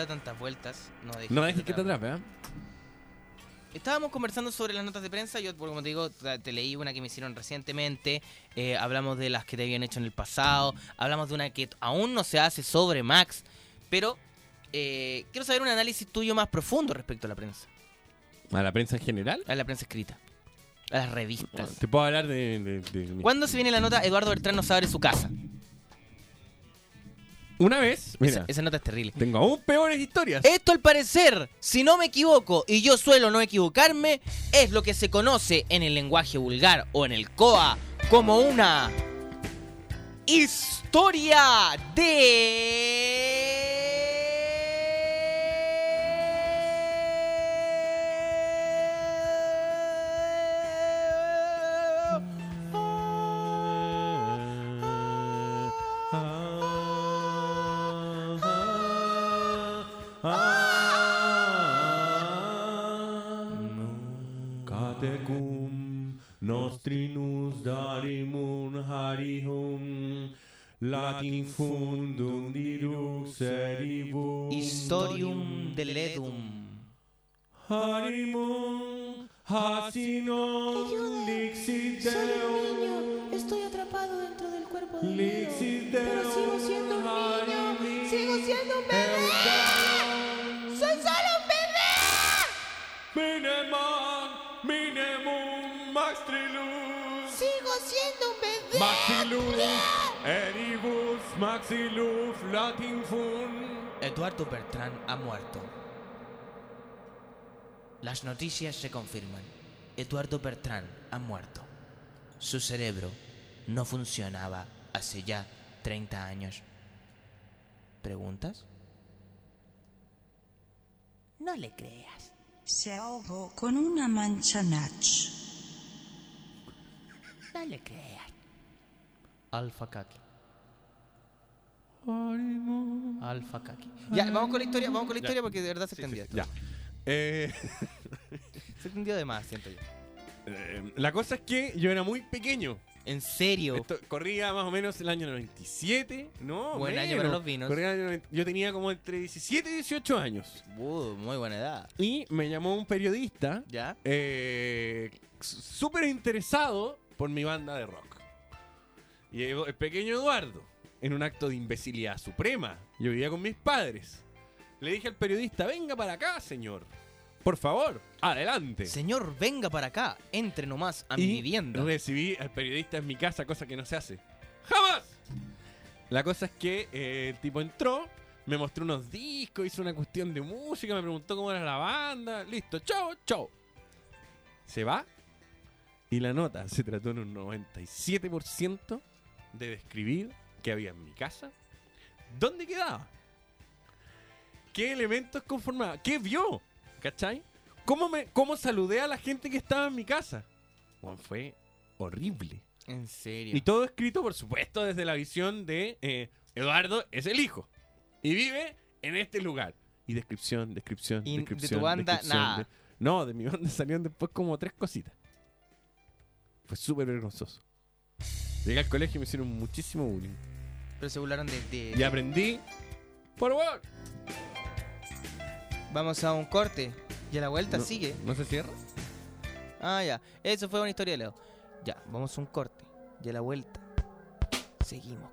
Da tantas vueltas. No dejes, No dejes que te atrape, ¿eh? Estábamos conversando sobre las notas de prensa. Yo, como te digo, te te leí una que me hicieron recientemente. eh, hablamos de las que te habían hecho en el pasado. Hablamos de una que aún no se hace sobre Max. Pero eh, quiero saber un análisis tuyo más profundo respecto a la prensa. ¿A la prensa en general? A la prensa escrita. A las revistas. Te puedo hablar de... de- de- ¿Cuándo se viene la nota Eduardo Bertrán no sabe su casa? Una vez, mira, Esa, esa nota es terrible. tengo aún peores historias. Esto al parecer, si no me equivoco, y yo suelo no equivocarme, es lo que se conoce en el lenguaje vulgar o en el COA como una historia Catecum nostrinus darimun harihum latin fundum dirux Historium de Ledum. Harimum hasinum lixit deum Estoy atrapado dentro del cuerpo de lixit. Pero sigo siendo un niño. Sigo siendo un bebé. Soy solo un bebé. Maxilus eribus maxilus latin fund Eduardo Bertrán ha muerto. Las noticias se confirman. Eduardo Bertrán ha muerto. Su cerebro no funcionaba hace ya 30 años. ¿Preguntas? No le creas. Se ahogó con una mancha Nach. No le creas. Alfa Kaki. Alfa Kaki. Ya, vamos con la historia, vamos con la historia porque de verdad se extendió. esto. Ya. Eh, [laughs] Se extendió de más, siento yo. eh, la cosa es que yo era muy pequeño. ¿En serio? Esto corría más o menos el año 97, ¿no? Buen año menos. para los vinos. Corría el año 90. Yo tenía como entre 17 y 18 años. Uh, muy buena edad. Y me llamó un periodista ¿Ya? eh, s- súper interesado por mi banda de rock. Y el pequeño Eduardo, en un acto de imbecilidad suprema, yo vivía con mis padres. Le dije al periodista, venga para acá, señor. Por favor, adelante. Señor, venga para acá. Entre nomás a mi y vivienda. recibí al periodista en mi casa, cosa que no se hace. ¡Jamás! La cosa es que eh, el tipo entró, me mostró unos discos, hizo una cuestión de música, me preguntó cómo era la banda. Listo, chao, chao. Se va y la nota se trató en un 97% de describir qué había en mi casa, dónde quedaba, qué elementos conformaba, qué vio, ¿cachai? ¿Cómo, me, ¿Cómo saludé a la gente que estaba en mi casa? Juan, fue horrible. En serio. Y todo escrito, por supuesto, desde la visión de eh, Eduardo es el hijo. Y vive en este lugar. Y descripción, descripción, Y de tu descripción. banda, descripción, nada. de- No, de mi banda [laughs] salieron después como tres cositas. Fue súper vergonzoso. Llegué al colegio y me hicieron muchísimo bullying. Pero se burlaron de, de- Y aprendí. Por favor. Vamos a un corte. Y a la vuelta No- sigue. ¿No se cierra? Ah, ya. Eso fue una historia de Leo. Ya, vamos a un corte. Y a la vuelta. Seguimos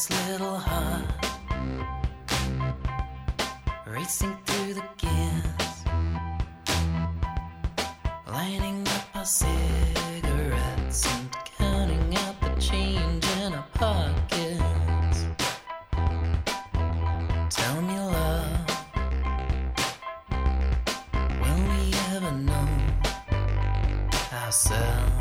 This little heart racing through the gears, lining up our cigarettes and counting out the change in our pockets. Tell me, love. Will we ever know ourselves?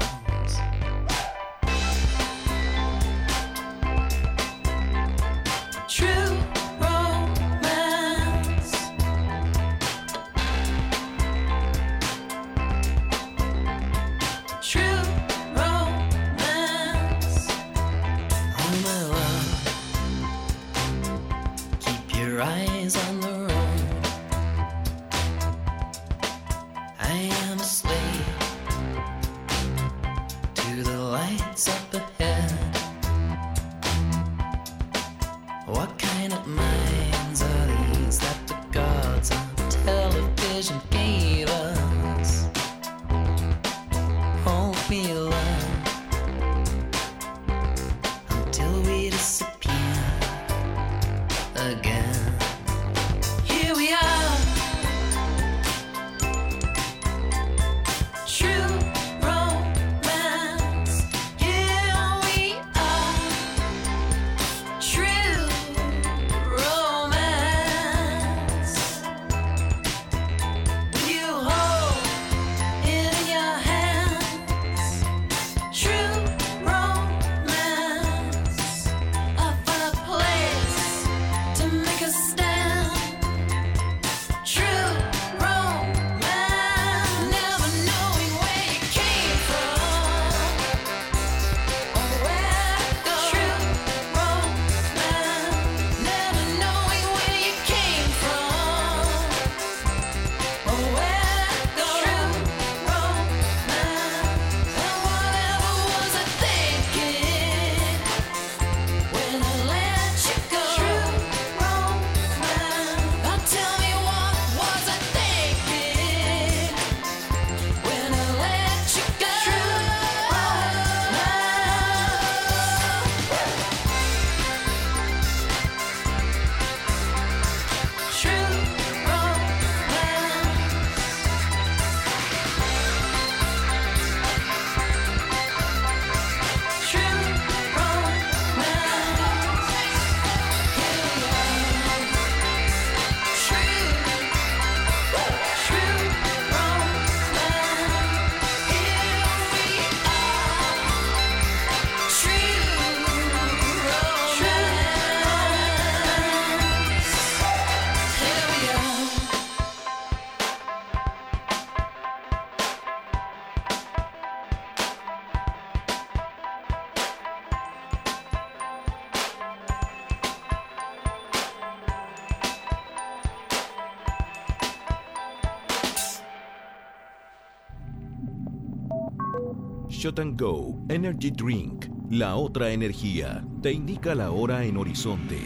Shot and Go Energy Drink, la otra energía, te indica la hora en horizonte.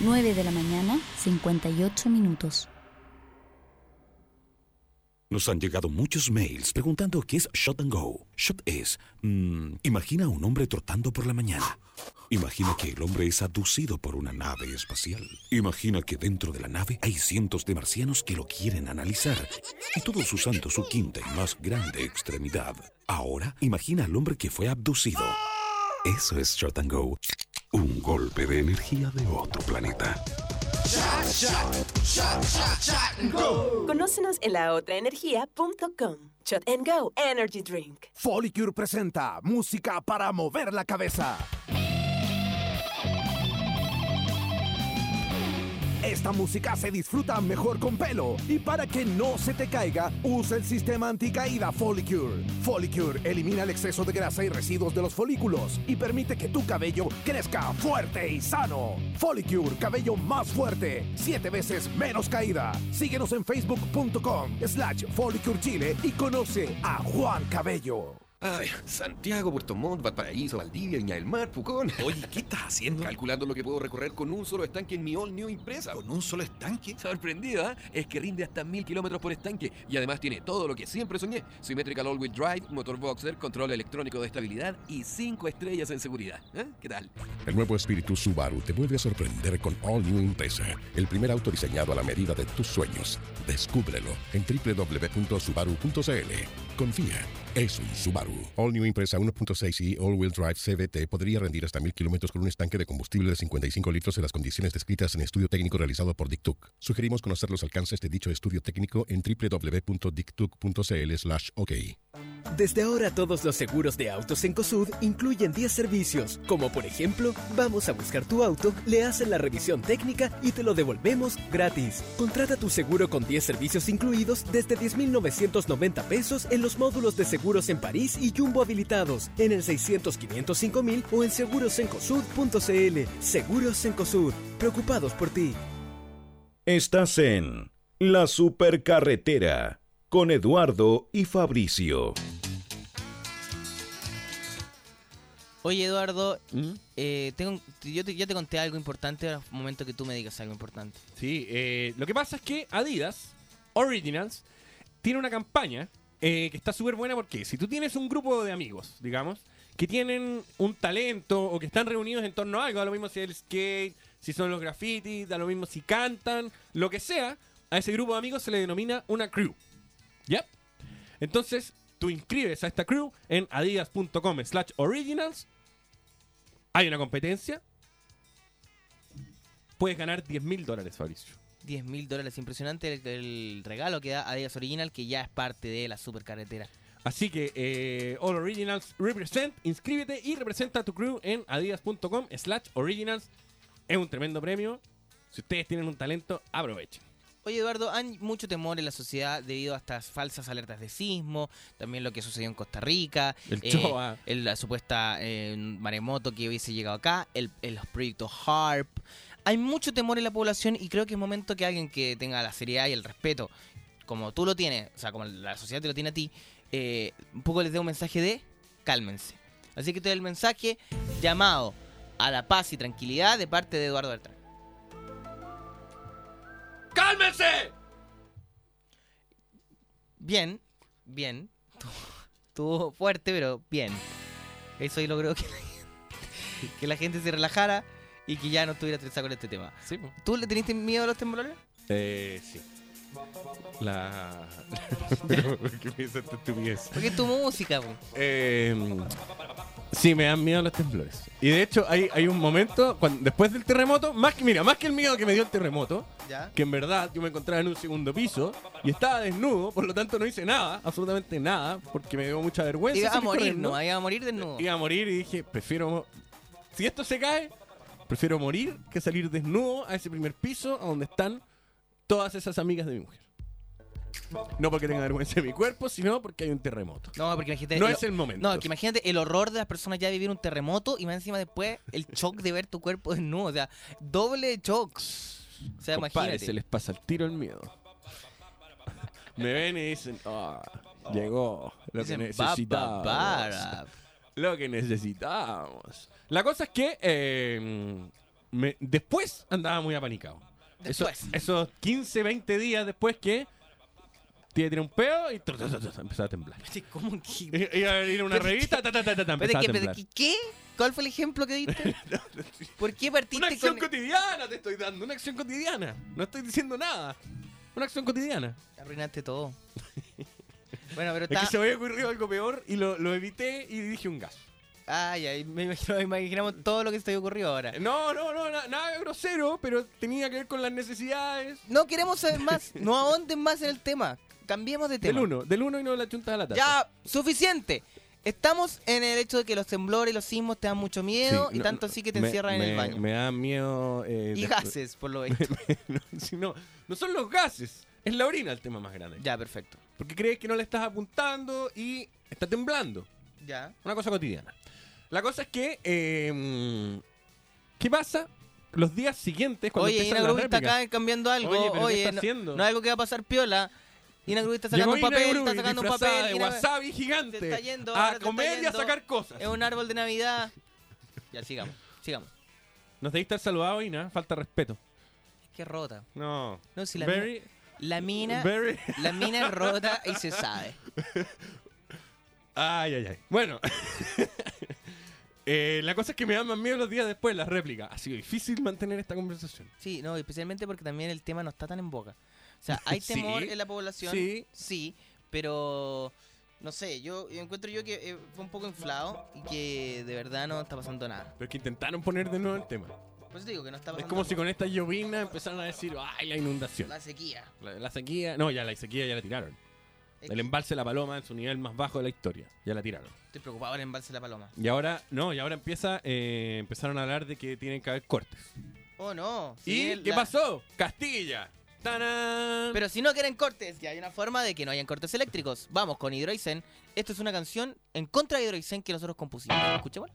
9 de la mañana, 58 minutos. Nos han llegado muchos mails preguntando qué es Shot and Go. Shot es, mm, imagina a un hombre trotando por la mañana. Imagina que el hombre es abducido por una nave espacial. Imagina que dentro de la nave hay cientos de marcianos que lo quieren analizar. Y todos usando su quinta y más grande extremidad. Ahora, imagina al hombre que fue abducido. Eso es Shot and Go. Un golpe de energía de otro planeta. Conócenos en laotraenergia.com. Shot and Go Energy Drink. Folicure presenta música para mover la cabeza. Esta música se disfruta mejor con pelo y para que no se te caiga, usa el sistema anticaída Folicure. Folicure elimina el exceso de grasa y residuos de los folículos y permite que tu cabello crezca fuerte y sano. Folicure, cabello más fuerte, siete veces menos caída. Síguenos en facebook.com slash Folicure Chile y conoce a Juan Cabello. Ay, Santiago, Puerto Montt, Valparaíso, Valdivia, Viña del Mar, Pucón. [laughs] Oye, ¿qué estás haciendo? Calculando lo que puedo recorrer con un solo estanque en mi All New Impresa. ¿Con un solo estanque? Sorprendido, ¿ah? Es que rinde hasta mil kilómetros por estanque y además tiene todo lo que siempre soñé: Symmetrical All-Wheel Drive, motor boxer, control electrónico de estabilidad y cinco estrellas en seguridad. ¿Eh? ¿Qué tal? El nuevo espíritu Subaru te vuelve a sorprender con All New Impresa, el primer auto diseñado a la medida de tus sueños. Descúbrelo en www.subaru.cl. Confía, es un Subaru. All New Impresa 1.6 y All Wheel Drive CVT podría rendir hasta 1000 kilómetros con un estanque de combustible de 55 litros en las condiciones descritas en estudio técnico realizado por Dictuc. Sugerimos conocer los alcances de dicho estudio técnico en www.dictuc.cl/ok. Desde ahora todos los seguros de autos en COSUD incluyen 10 servicios, como por ejemplo, vamos a buscar tu auto, le hacen la revisión técnica y te lo devolvemos gratis. Contrata tu seguro con 10 servicios incluidos desde 10.990 pesos en los módulos de seguros en París y Jumbo habilitados, en el 600 505 mil o en segurosencosud.cl. Seguros en COSUD, preocupados por ti. Estás en La Supercarretera con Eduardo y Fabricio. Oye, Eduardo, eh, tengo, yo, te, yo te conté algo importante, es momento que tú me digas algo importante. Sí, eh, lo que pasa es que Adidas Originals tiene una campaña eh, que está súper buena porque si tú tienes un grupo de amigos, digamos, que tienen un talento o que están reunidos en torno a algo, da lo mismo si es el skate, si son los grafitis, da lo mismo si cantan, lo que sea, a ese grupo de amigos se le denomina una crew. ¿Ya? Entonces, tú inscribes a esta crew en adidas.com slash originals. Hay una competencia. Puedes ganar 10 mil dólares, Fabricio. 10 mil dólares, impresionante el, el regalo que da Adidas Original, que ya es parte de la supercarretera. Así que eh, All Originals Represent, inscríbete y representa a tu crew en adidas.com slash originals. Es un tremendo premio. Si ustedes tienen un talento, aprovechen. Oye, Eduardo, hay mucho temor en la sociedad debido a estas falsas alertas de sismo, también lo que sucedió en Costa Rica, El eh, Choa. el- la supuesta eh, maremoto que hubiese llegado acá, el, el- los proyectos HARP. Hay mucho temor en la población y creo que es momento que alguien que tenga la seriedad y el respeto, como tú lo tienes, o sea, como la sociedad te lo tiene a ti, eh, un poco les dé un mensaje de cálmense. Así que te doy el mensaje llamado a la paz y tranquilidad de parte de Eduardo Bertrán. ¡Cálmense! Bien, bien. Estuvo fuerte, pero bien. Eso ahí logró que la, gente, que la gente se relajara y que ya no estuviera estresada con este tema. ¿Tú le teniste miedo a los temblores? Eh, sí. La. Pero, ¿por ¿Qué me dices esta estupidez? Porque es tu música, po. Eh, sí, me dan miedo los temblores. Y de hecho, hay, hay un momento, cuando, después del terremoto, más que, mira, más que el miedo que me dio el terremoto, ¿Ya? que en verdad yo me encontraba en un segundo piso y estaba desnudo, por lo tanto no hice nada, absolutamente nada, porque me dio mucha vergüenza. Iba a morir. ¿no? Iba a morir desnudo. Iba a morir y dije, prefiero. Si esto se cae, prefiero morir que salir desnudo a ese primer piso a donde están todas esas amigas de mi mujer. No porque tenga vergüenza de mi cuerpo, sino porque hay un terremoto. No, porque imagínate. No es el momento. No, que imagínate el horror de las personas ya vivir un terremoto y más encima después el [laughs] shock de ver tu cuerpo desnudo. O sea, doble shock. O sea, Compadre, imagínate. se les pasa el tiro el miedo. [laughs] Me ven y dicen, ah, llegó lo Dicen, que "Ba, ba, necesitábamos. bara". Lo que necesitábamos. La cosa es que eh, me- después andaba muy apanicado. Eso- Después. esos 15, 20 días después que tiene tiene un peo y tru, a temblar. ¿Cómo que? [laughs] Iba a ir a una revista, ta, ta, ta, ta, ta, empezaba a Espérate, temblar. ¿qué, ¿Qué? ¿Cuál fue el ejemplo que diste? [laughs] ¿Por qué partiste Una acción con... cotidiana te estoy dando, una acción cotidiana. No estoy diciendo nada. Una acción cotidiana. Arruinaste todo. bueno, pero [laughs] Es que está... se me había ocurrido algo peor y lo, lo evité y dije un gas. Ay, ay, me imagino, imaginamos todo lo que se te había ocurrido ahora. No, no, no, na- nada grosero, pero tenía que ver con las necesidades. No queremos saber más. No ahonden más en el tema. Cambiemos de tema. Del uno, del uno y no de la chunta de la taza. Ya, suficiente. Estamos en el hecho de que los temblores y los sismos te dan mucho miedo Sí, y no, tanto así que te me- encierran en el baño. Me da miedo. eh, y gases, por lo [laughs] visto. no, si no, no son los gases, es la orina el tema más grande. ya, perfecto. Porque crees que no le estás apuntando y está temblando. Ya. Una cosa cotidiana. La cosa es que. eh, ¿Qué pasa? Los días siguientes, cuando Oye, empiezan las Grubin está réplicas. acá cambiando algo. Oye, pero ¿qué Oye, está no, haciendo? no es algo que va a pasar piola. Ina Grubin está sacando Llegó un papel, está sacando un papel. de Ina- wasabi gigante. Se está yendo, a comer y a sacar cosas. Es un árbol de Navidad. Ya, sigamos, sigamos. Nos debiste estar saludado, Ina. Falta respeto. Qué rota. No. No, si la Very- mina, la mina, very- la mina es rota y se sabe. Ay, ay, ay. Bueno. [laughs] Eh, la cosa es que me dan más miedo los días después, las réplicas. Ha sido difícil mantener esta conversación. Sí, no, especialmente porque también el tema no está tan en boca. O sea, [laughs] hay Sí, temor en la población, sí. sí, pero no sé, yo encuentro yo que eh, fue un poco inflado y que de verdad no está pasando nada. Pero es que intentaron poner de nuevo el tema. Te digo que no está Es pasando como si con esta llovina empezaran a decir, ay, la inundación. la sequía. La, la sequía, no, ya la sequía ya la tiraron. Es El embalse de la paloma en su nivel más bajo de la historia. Ya la tiraron. Estoy preocupado el embalse de la paloma. Y ahora, no, y ahora empieza, eh, empezaron a hablar de que tienen que haber cortes. Oh, no. ¿Y qué pasó? Castilla. Pero si no quieren cortes, ya hay una forma de que no hayan cortes eléctricos. Vamos con Hidroicen. Esto es una canción en contra de Hidroicen que nosotros compusimos. Escuchemos.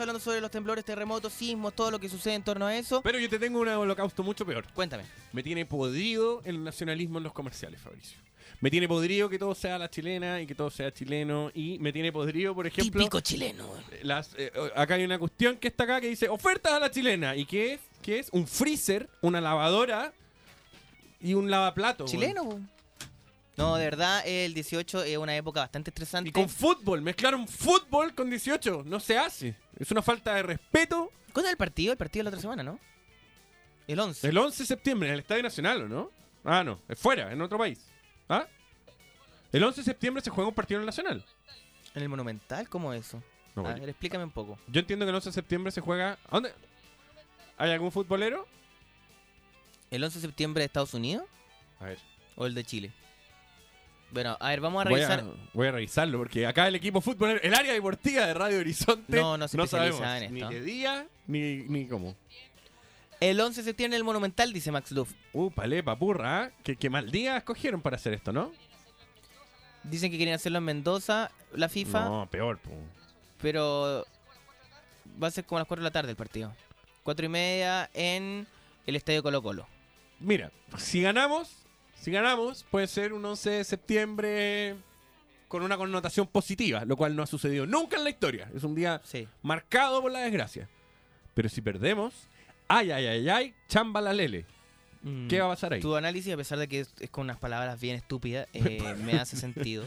Hablando sobre los temblores, terremotos, sismos, todo lo que sucede en torno a eso. Pero yo te tengo un holocausto mucho peor. Cuéntame. Me tiene podrido el nacionalismo en los comerciales, Fabricio. Me tiene podrido que todo sea la chilena y que todo sea chileno. Y me tiene podrido, por ejemplo. Típico chileno. Las, eh, acá hay una cuestión que está acá que dice ofertas a la chilena. ¿Y qué es? ¿Qué es? Un freezer, una lavadora y un lavaplato. Chileno. po. No, de verdad, el 18 es una época bastante estresante. Y con fútbol, mezclaron fútbol con 18. No se hace. Es una falta de respeto. ¿Cuándo es el partido? El partido de la otra semana, ¿no? El 11. El 11 de septiembre, en el Estadio Nacional, ¿o no? Ah, no, es fuera, en otro país. ¿Ah? El 11 de septiembre se juega un partido en el Nacional. ¿En el Monumental? ¿Cómo es eso? No, a ver, explícame un poco. Yo entiendo que el 11 de septiembre se juega. ¿A dónde? ¿Hay algún futbolero? ¿El 11 de septiembre de Estados Unidos? A ver. ¿O el de Chile? Bueno, a ver, vamos a Voy revisar. a, voy a revisarlo porque acá el equipo futbolero, el área deportiva de Radio Horizonte, No, no se especializa sabemos en ni esto. qué día ni, ni cómo. El 11 de septiembre el Monumental, dice Max Luff. Uh, palé, papurra, ¿eh? ¿Qué, qué mal día escogieron para hacer esto, ¿no? Dicen que quieren hacerlo en Mendoza, la FIFA, No, peor, po. pero va a ser como a las 4 de la tarde el partido. 4 y media en el Estadio Colo Colo. Mira, si ganamos, si ganamos, puede ser un 11 de septiembre con una connotación positiva, lo cual no ha sucedido nunca en la historia. Es un día marcado por la desgracia. Pero si perdemos, ay, ay, ay, ay, chamba la lele. Mm, ¿Qué va a pasar ahí? Tu análisis, a pesar de que es, es con unas palabras bien estúpidas, eh, [laughs] me hace sentido.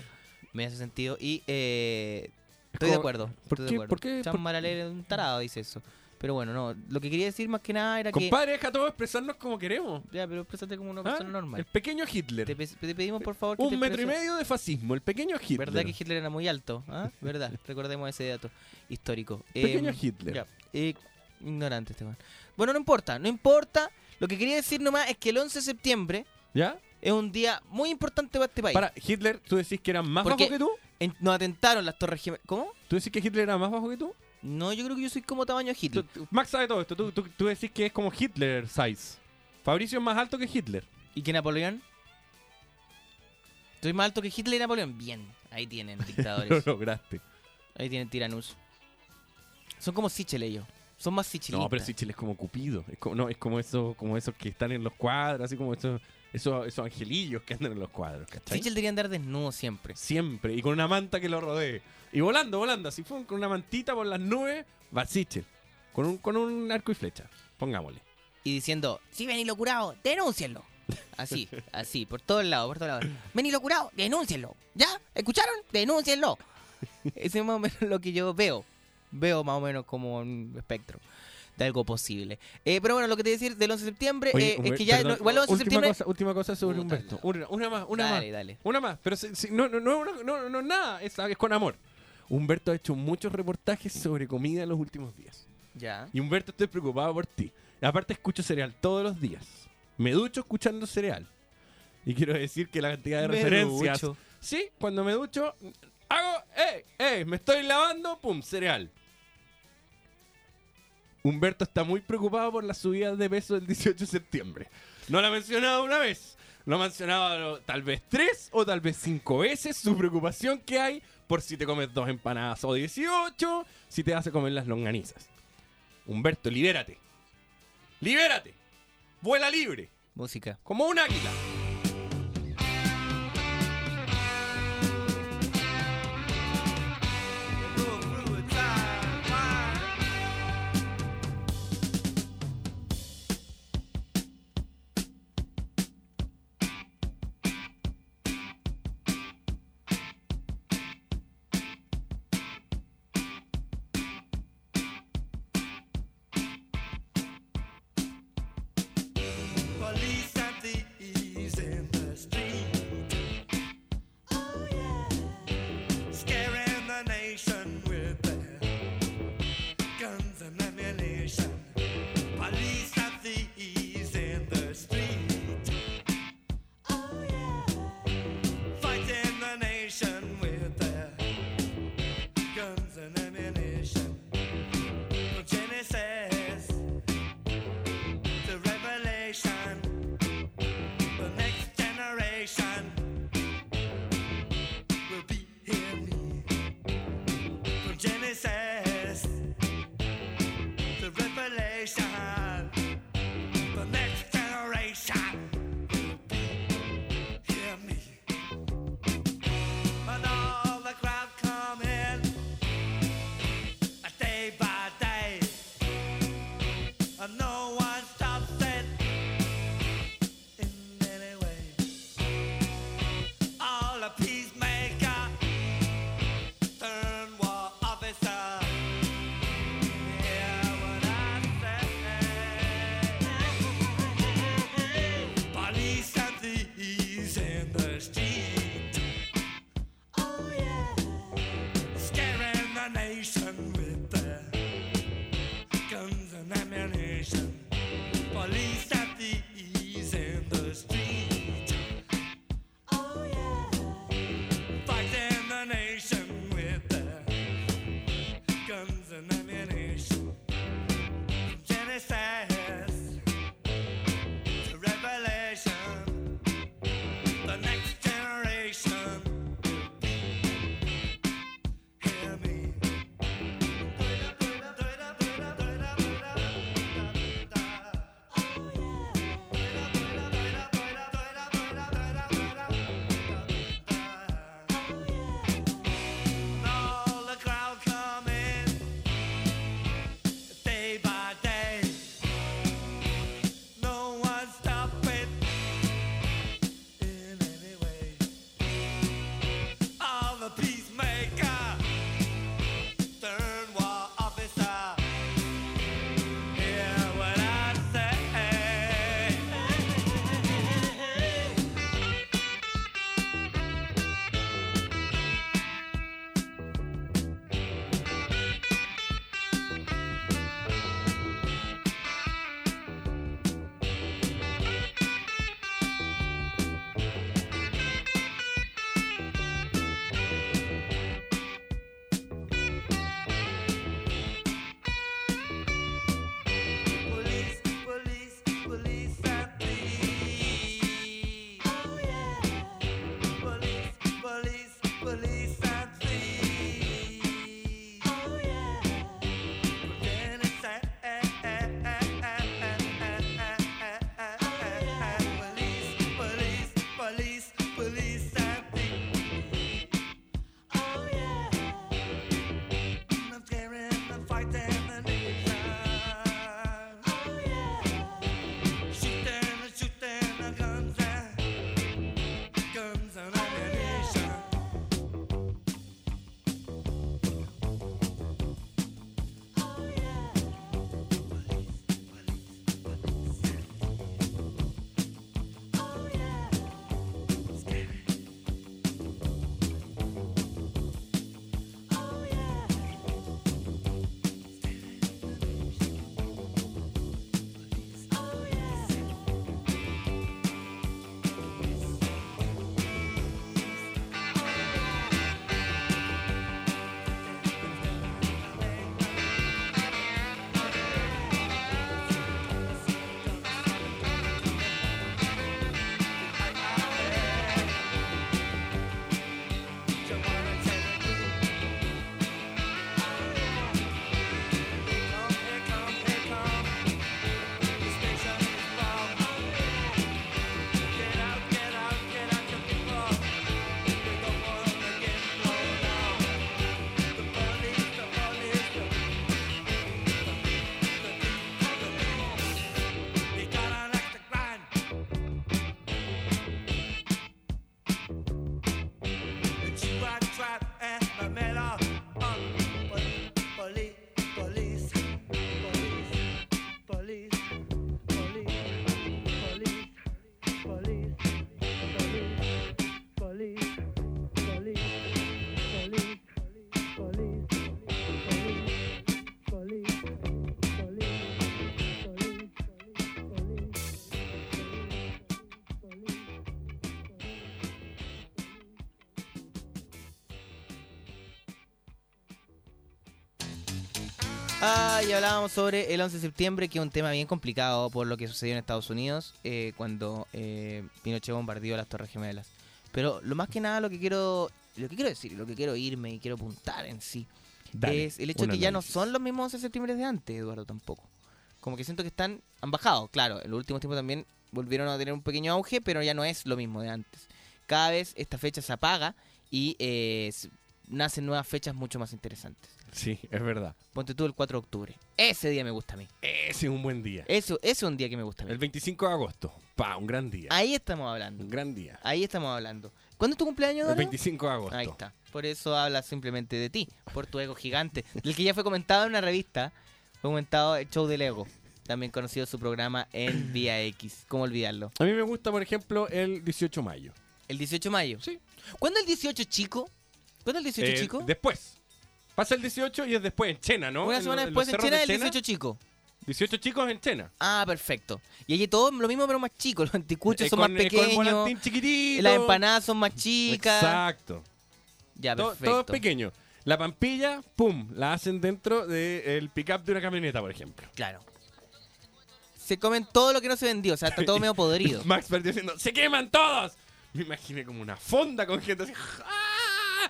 Me hace sentido y eh, estoy de acuerdo. ¿por estoy de qué- acuerdo. por qué- por- Maralel es un tarado, dice eso. Pero bueno, no. Lo que quería decir más que nada era Compadre, deja todo expresarnos como queremos. que. Ya, pero expresate como una ¿Ah? persona normal. El pequeño Hitler. Te, te pedimos por favor que te Un metro y medio de fascismo, el pequeño Hitler. ¿Verdad que Hitler era muy alto? ¿Ah? ¿Verdad? [laughs] Recordemos ese dato histórico. Pequeño Em, Hitler. ya, eh, ignorante este weón. Bueno, no importa, no importa. Lo que quería decir nomás es que el 11 de septiembre ¿Ya? es un día muy importante para este país. Para, Hitler, ¿tú decís que era más Porque bajo que tú? en- nos atentaron las torres gemelas. ¿Cómo? ¿Tú decís que Hitler era más bajo que tú? No, yo creo que yo soy como tamaño Hitler. Max sabe todo esto. Tú, tú, tú decís que es como Hitler size. Fabricio es más alto que Hitler. ¿Y que Napoleón? Soy más alto que Hitler y Napoleón. Bien, ahí tienen [laughs] Lo dictadores. lograste. ahí tienen tiranus. Son como Sichel ellos. Son más sichilistas. No, pero Sichel es como Cupido. Es como, no, es como, eso, como esos que están en los cuadros, así como esos, esos, esos angelillos que andan en los cuadros, ¿cachai? Sichel debería andar desnudo siempre. Siempre. Y con una manta que lo rodee. Y volando, volando. Así fue con una mantita por las nubes. Va Sichel. Con un, con un arco y flecha. Pongámosle. Y diciendo, si venilo curado, denúncienlo. Así, [laughs] así, por todos lados, por todos lados. Venilo curado, denúncienlo. ¿Ya? ¿Escucharon? Denúncienlo. [laughs] Ese es más o menos lo que yo veo. Veo más o menos como un espectro de algo posible. Eh, pero bueno, lo que te voy a decir del 11 de septiembre Oye, eh, es que ya, no- igual el 11 de última septiembre... Cosa, última cosa sobre Humberto. Una, una más, una Dale, más. dale. Una más. Pero si- si- no, no, no, no, no, no, nada. Es, es con amor. Humberto ha hecho muchos reportajes sobre comida en los últimos días. Ya. Y Humberto, estoy preocupado por ti. Aparte, escucho cereal todos los días. Me ducho escuchando cereal. Y quiero decir que la cantidad de Me referencias. ducho. Sí, cuando me ducho, hago, ¡eh! ¡eh! Me estoy lavando, ¡pum! Cereal. Humberto está muy preocupado por la subida de peso del 18 de septiembre. No lo ha mencionado una vez. Lo ha mencionado tal vez tres o tal vez cinco veces su preocupación que hay por si te comes dos empanadas o 18, si te a comer las longanizas. Humberto, libérate. Libérate. Vuela libre. Música. Como un águila. Ah, y hablábamos sobre el 11 de septiembre, que es un tema bien complicado por lo que sucedió en Estados Unidos eh, cuando eh, Pinochet bombardeó las Torres Gemelas. Pero lo más que nada lo que quiero lo que quiero decir, lo que quiero irme y quiero apuntar en sí, Dale, es el hecho de que ya no son los mismos 11 de septiembre de antes, Eduardo, tampoco. Como que siento que están, han bajado, claro, en los últimos tiempos también volvieron a tener un pequeño auge, pero ya no es lo mismo de antes. Cada vez esta fecha se apaga y eh, nacen nuevas fechas mucho más interesantes. Sí, es verdad. Ponte tú el 4 de octubre. Ese día me gusta a mí. Ese es un buen día. Eso, ese es un día que me gusta a mí. El 25 de agosto. Pa, un gran día. Ahí estamos hablando. Un gran día. Ahí estamos hablando. ¿Cuándo es tu cumpleaños, El Eduardo? 25 de agosto. Ahí está. Por eso habla simplemente de ti, por tu ego gigante. Del que ya fue comentado en una revista. Fue comentado el show del ego. También conocido su programa en Vía X. ¿Cómo olvidarlo? A mí me gusta, por ejemplo, el 18 de mayo. ¿El 18 de mayo? Sí. ¿Cuándo el 18 chico? ¿Cuándo el 18 Eh, chico? Después. Pasa el 18 y es después en Chena, ¿no? Una En semana después en China de el 18 chico. 18 chicos en Chena. Ah, perfecto. Y allí todo lo mismo, pero más chicos. Los anticuchos Eh, son con- más eh, pequeños. chiquitito. Las empanadas son más chicas. Exacto. Ya, todo, perfecto. todo es pequeño. La pampilla, pum, la hacen dentro del pickup de una camioneta, por ejemplo. Claro. Se comen todo lo que no se vendió, o sea, está todo medio [laughs] podrido. Max perdió diciendo, ¡se queman todos! Me imaginé como una fonda con gente así. ¡Ah!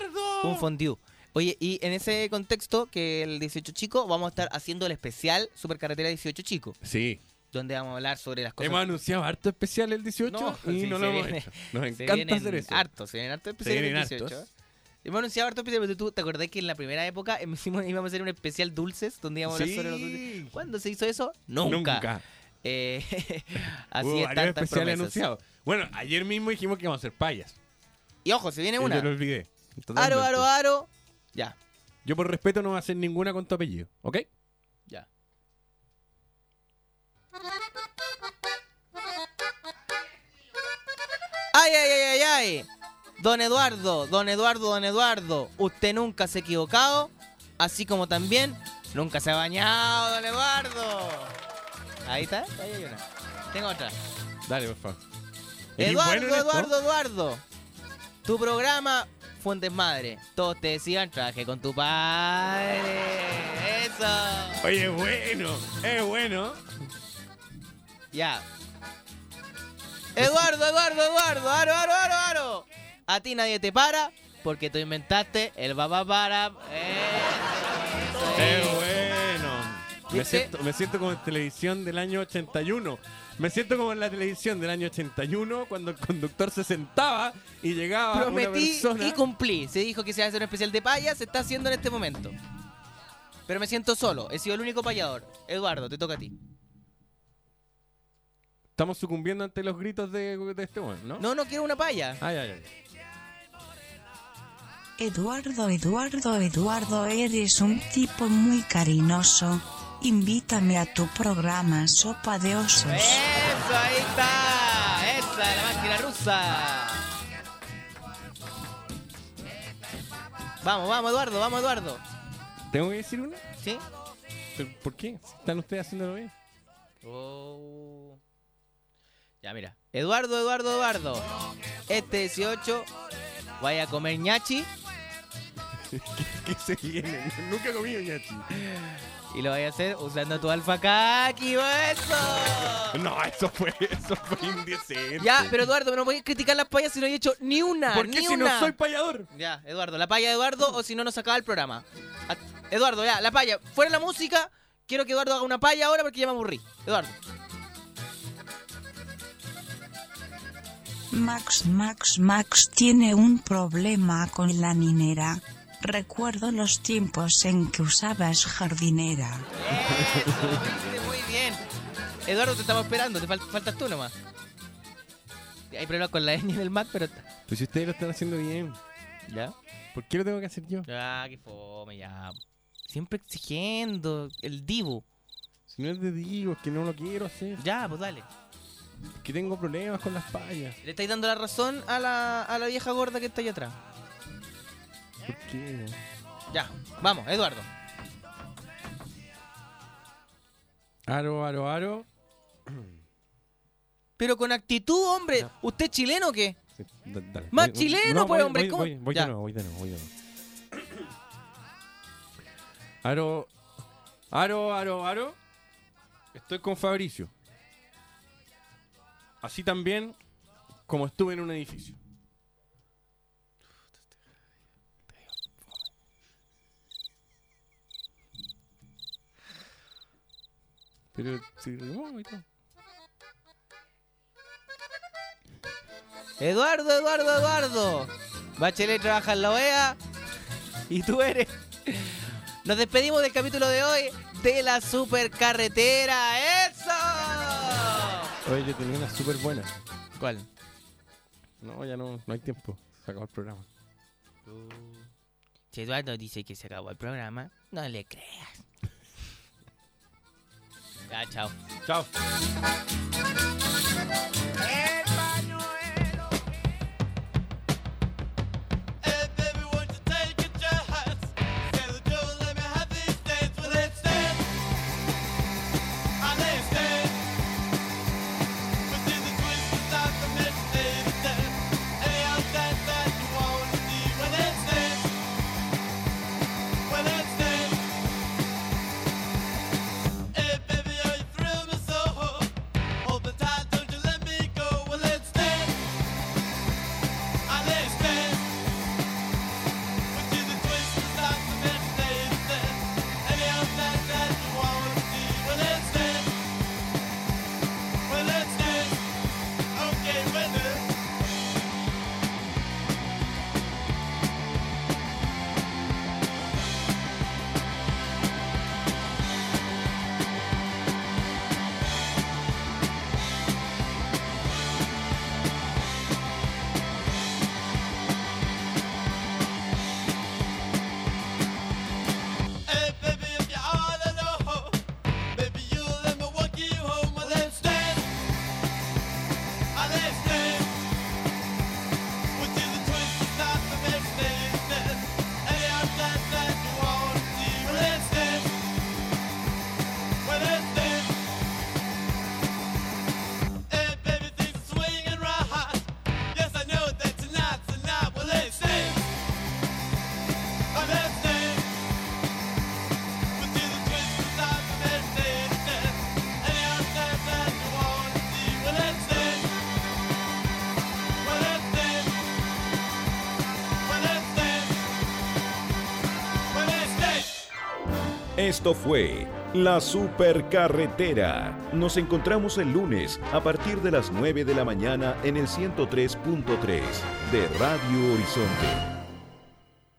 ¡Ardo! Un fondue. Oye, y en ese contexto, que el 18 chico, vamos a estar haciendo el especial Supercarretera 18 chico, Sí. donde vamos a hablar sobre las cosas. Hemos anunciado harto especial el 18 No, y sí, no lo hemos viene- hecho. Nos encanta hacer eso. Hartos, se vienen especiales vienen el 18. hartos. Hemos anunciado hartos especiales, pero tú te acordás que en la primera época [laughs] hicimos- íbamos a hacer un especial dulces, donde íbamos a hablar sobre los dulces. ¿Cuándo se hizo eso? Nunca. Nunca. [laughs] Eh, [laughs] así es, tantas promesas. anunciados. Bueno, ayer mismo dijimos que íbamos a hacer payas. Y ojo, se viene una. Yo lo olvidé. Aro, aro, aro. Ya, Yo por respeto no voy a hacer ninguna con tu apellido, ¿ok? ya. ¡Ay, ay, ay, ay, ay! Don Eduardo, don Eduardo, don Eduardo, usted nunca se ha equivocado, así como también nunca se ha bañado, don Eduardo. Ahí está, ahí hay una. Tengo otra. Dale, por favor. ¿Eres Eduardo, bueno? Eduardo, Eduardo. Tu programa fue un desmadre. Todos te decían, traje con tu padre. Eso. Oye, es bueno, es bueno. Ya. Eduardo, Eduardo, Eduardo. Aro, aro, aro, aro. A ti nadie te para porque tú inventaste el babá para. Eso, ¡Qué eso. Me siento, me siento como en televisión del año 81. Me siento como en la televisión del año 81 cuando el conductor se sentaba y llegaba una Prometí persona. y cumplí. Se dijo que se iba a hacer un especial de payas, se está haciendo en este momento. Pero me siento solo, he sido el único payador. Eduardo, te toca a ti. Estamos sucumbiendo ante los gritos de, de este hombre, ¿no? No, no quiero una paya. Ay, ay, ay. Eduardo, Eduardo, Eduardo, eres un tipo muy cariñoso. Invítame a tu programa Sopa de Osos. Eso, ahí está. Esa, la máquina rusa. Vamos, vamos, Eduardo, vamos, Eduardo. ¿Tengo que decir una? ¿Sí? ¿Pero ¿Por qué? ¿Están ustedes haciéndolo bien? Oh. Ya, mira. Eduardo, Eduardo, Eduardo. Este 18 vaya a comer ñachi [laughs] ¿Qué se viene? Nunca he comido ñachi. Y lo vaya a hacer usando tu alfacaki, eso. No, eso fue, eso fue indecente. Ya, pero Eduardo, no voy a criticar las payas si no he hecho ni una. ¿Por qué ni si una. no soy payador? Ya, Eduardo, la paya de Eduardo o si no nos acaba el programa. A- Eduardo, ya, la paya. Fuera la música, quiero que Eduardo haga una paya ahora porque ya me aburrí. Eduardo. Max, Max, Max tiene un problema con la ninera. Recuerdo los tiempos en que usabas jardinera. Eso, [laughs] muy bien. Eduardo, te estamos esperando, te fal- faltas tú nomás. Hay problemas con la ñ del Mac, pero... Pues si ustedes lo están haciendo bien, ¿Ya? ¿por qué lo tengo que hacer yo? Ya, qué fome, ya. Siempre exigiendo el divo. Si no es de digo, es que no lo quiero hacer. Ya, pues dale. Es que tengo problemas con las payas. Le estáis dando la razón a la, a la vieja gorda que está ahí atrás. ¿Por qué? Ya, vamos, Eduardo. Aro, aro, aro. Pero con actitud, hombre. ¿Usted es chileno o qué? Sí, da- dale. Más Voy- chileno, no, pues, voy- hombre, Voy, ¿cómo? voy, voy Ya. de nuevo, voy de nuevo, voy de nuevo. Aro, Aro, aro, aro. Estoy con Fabricio. Así también como estuve en un edificio. Pero si rimó y todo. Eduardo, Eduardo, Eduardo. Bachelet trabaja en la OEA y tú eres. Nos despedimos del capítulo de hoy de la supercarretera. ¡Eso! Oye, yo tenía una súper buena. ¿Cuál? No, ya no, no hay tiempo. Se acabó el programa. Si Eduardo dice que se acabó el programa, no le creas. Ya, chao. Chao. Esto fue La Supercarretera. Nos encontramos el lunes a partir de las 9 de la mañana en el 103.3 de Radio Horizonte.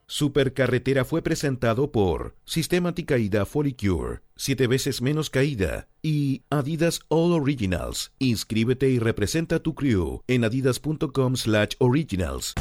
Supercarretera fue presentado por Sistema Anticaída Folicure, 7 veces menos caída, y Adidas All Originals. Inscríbete y representa tu crew en adidas.com/originals.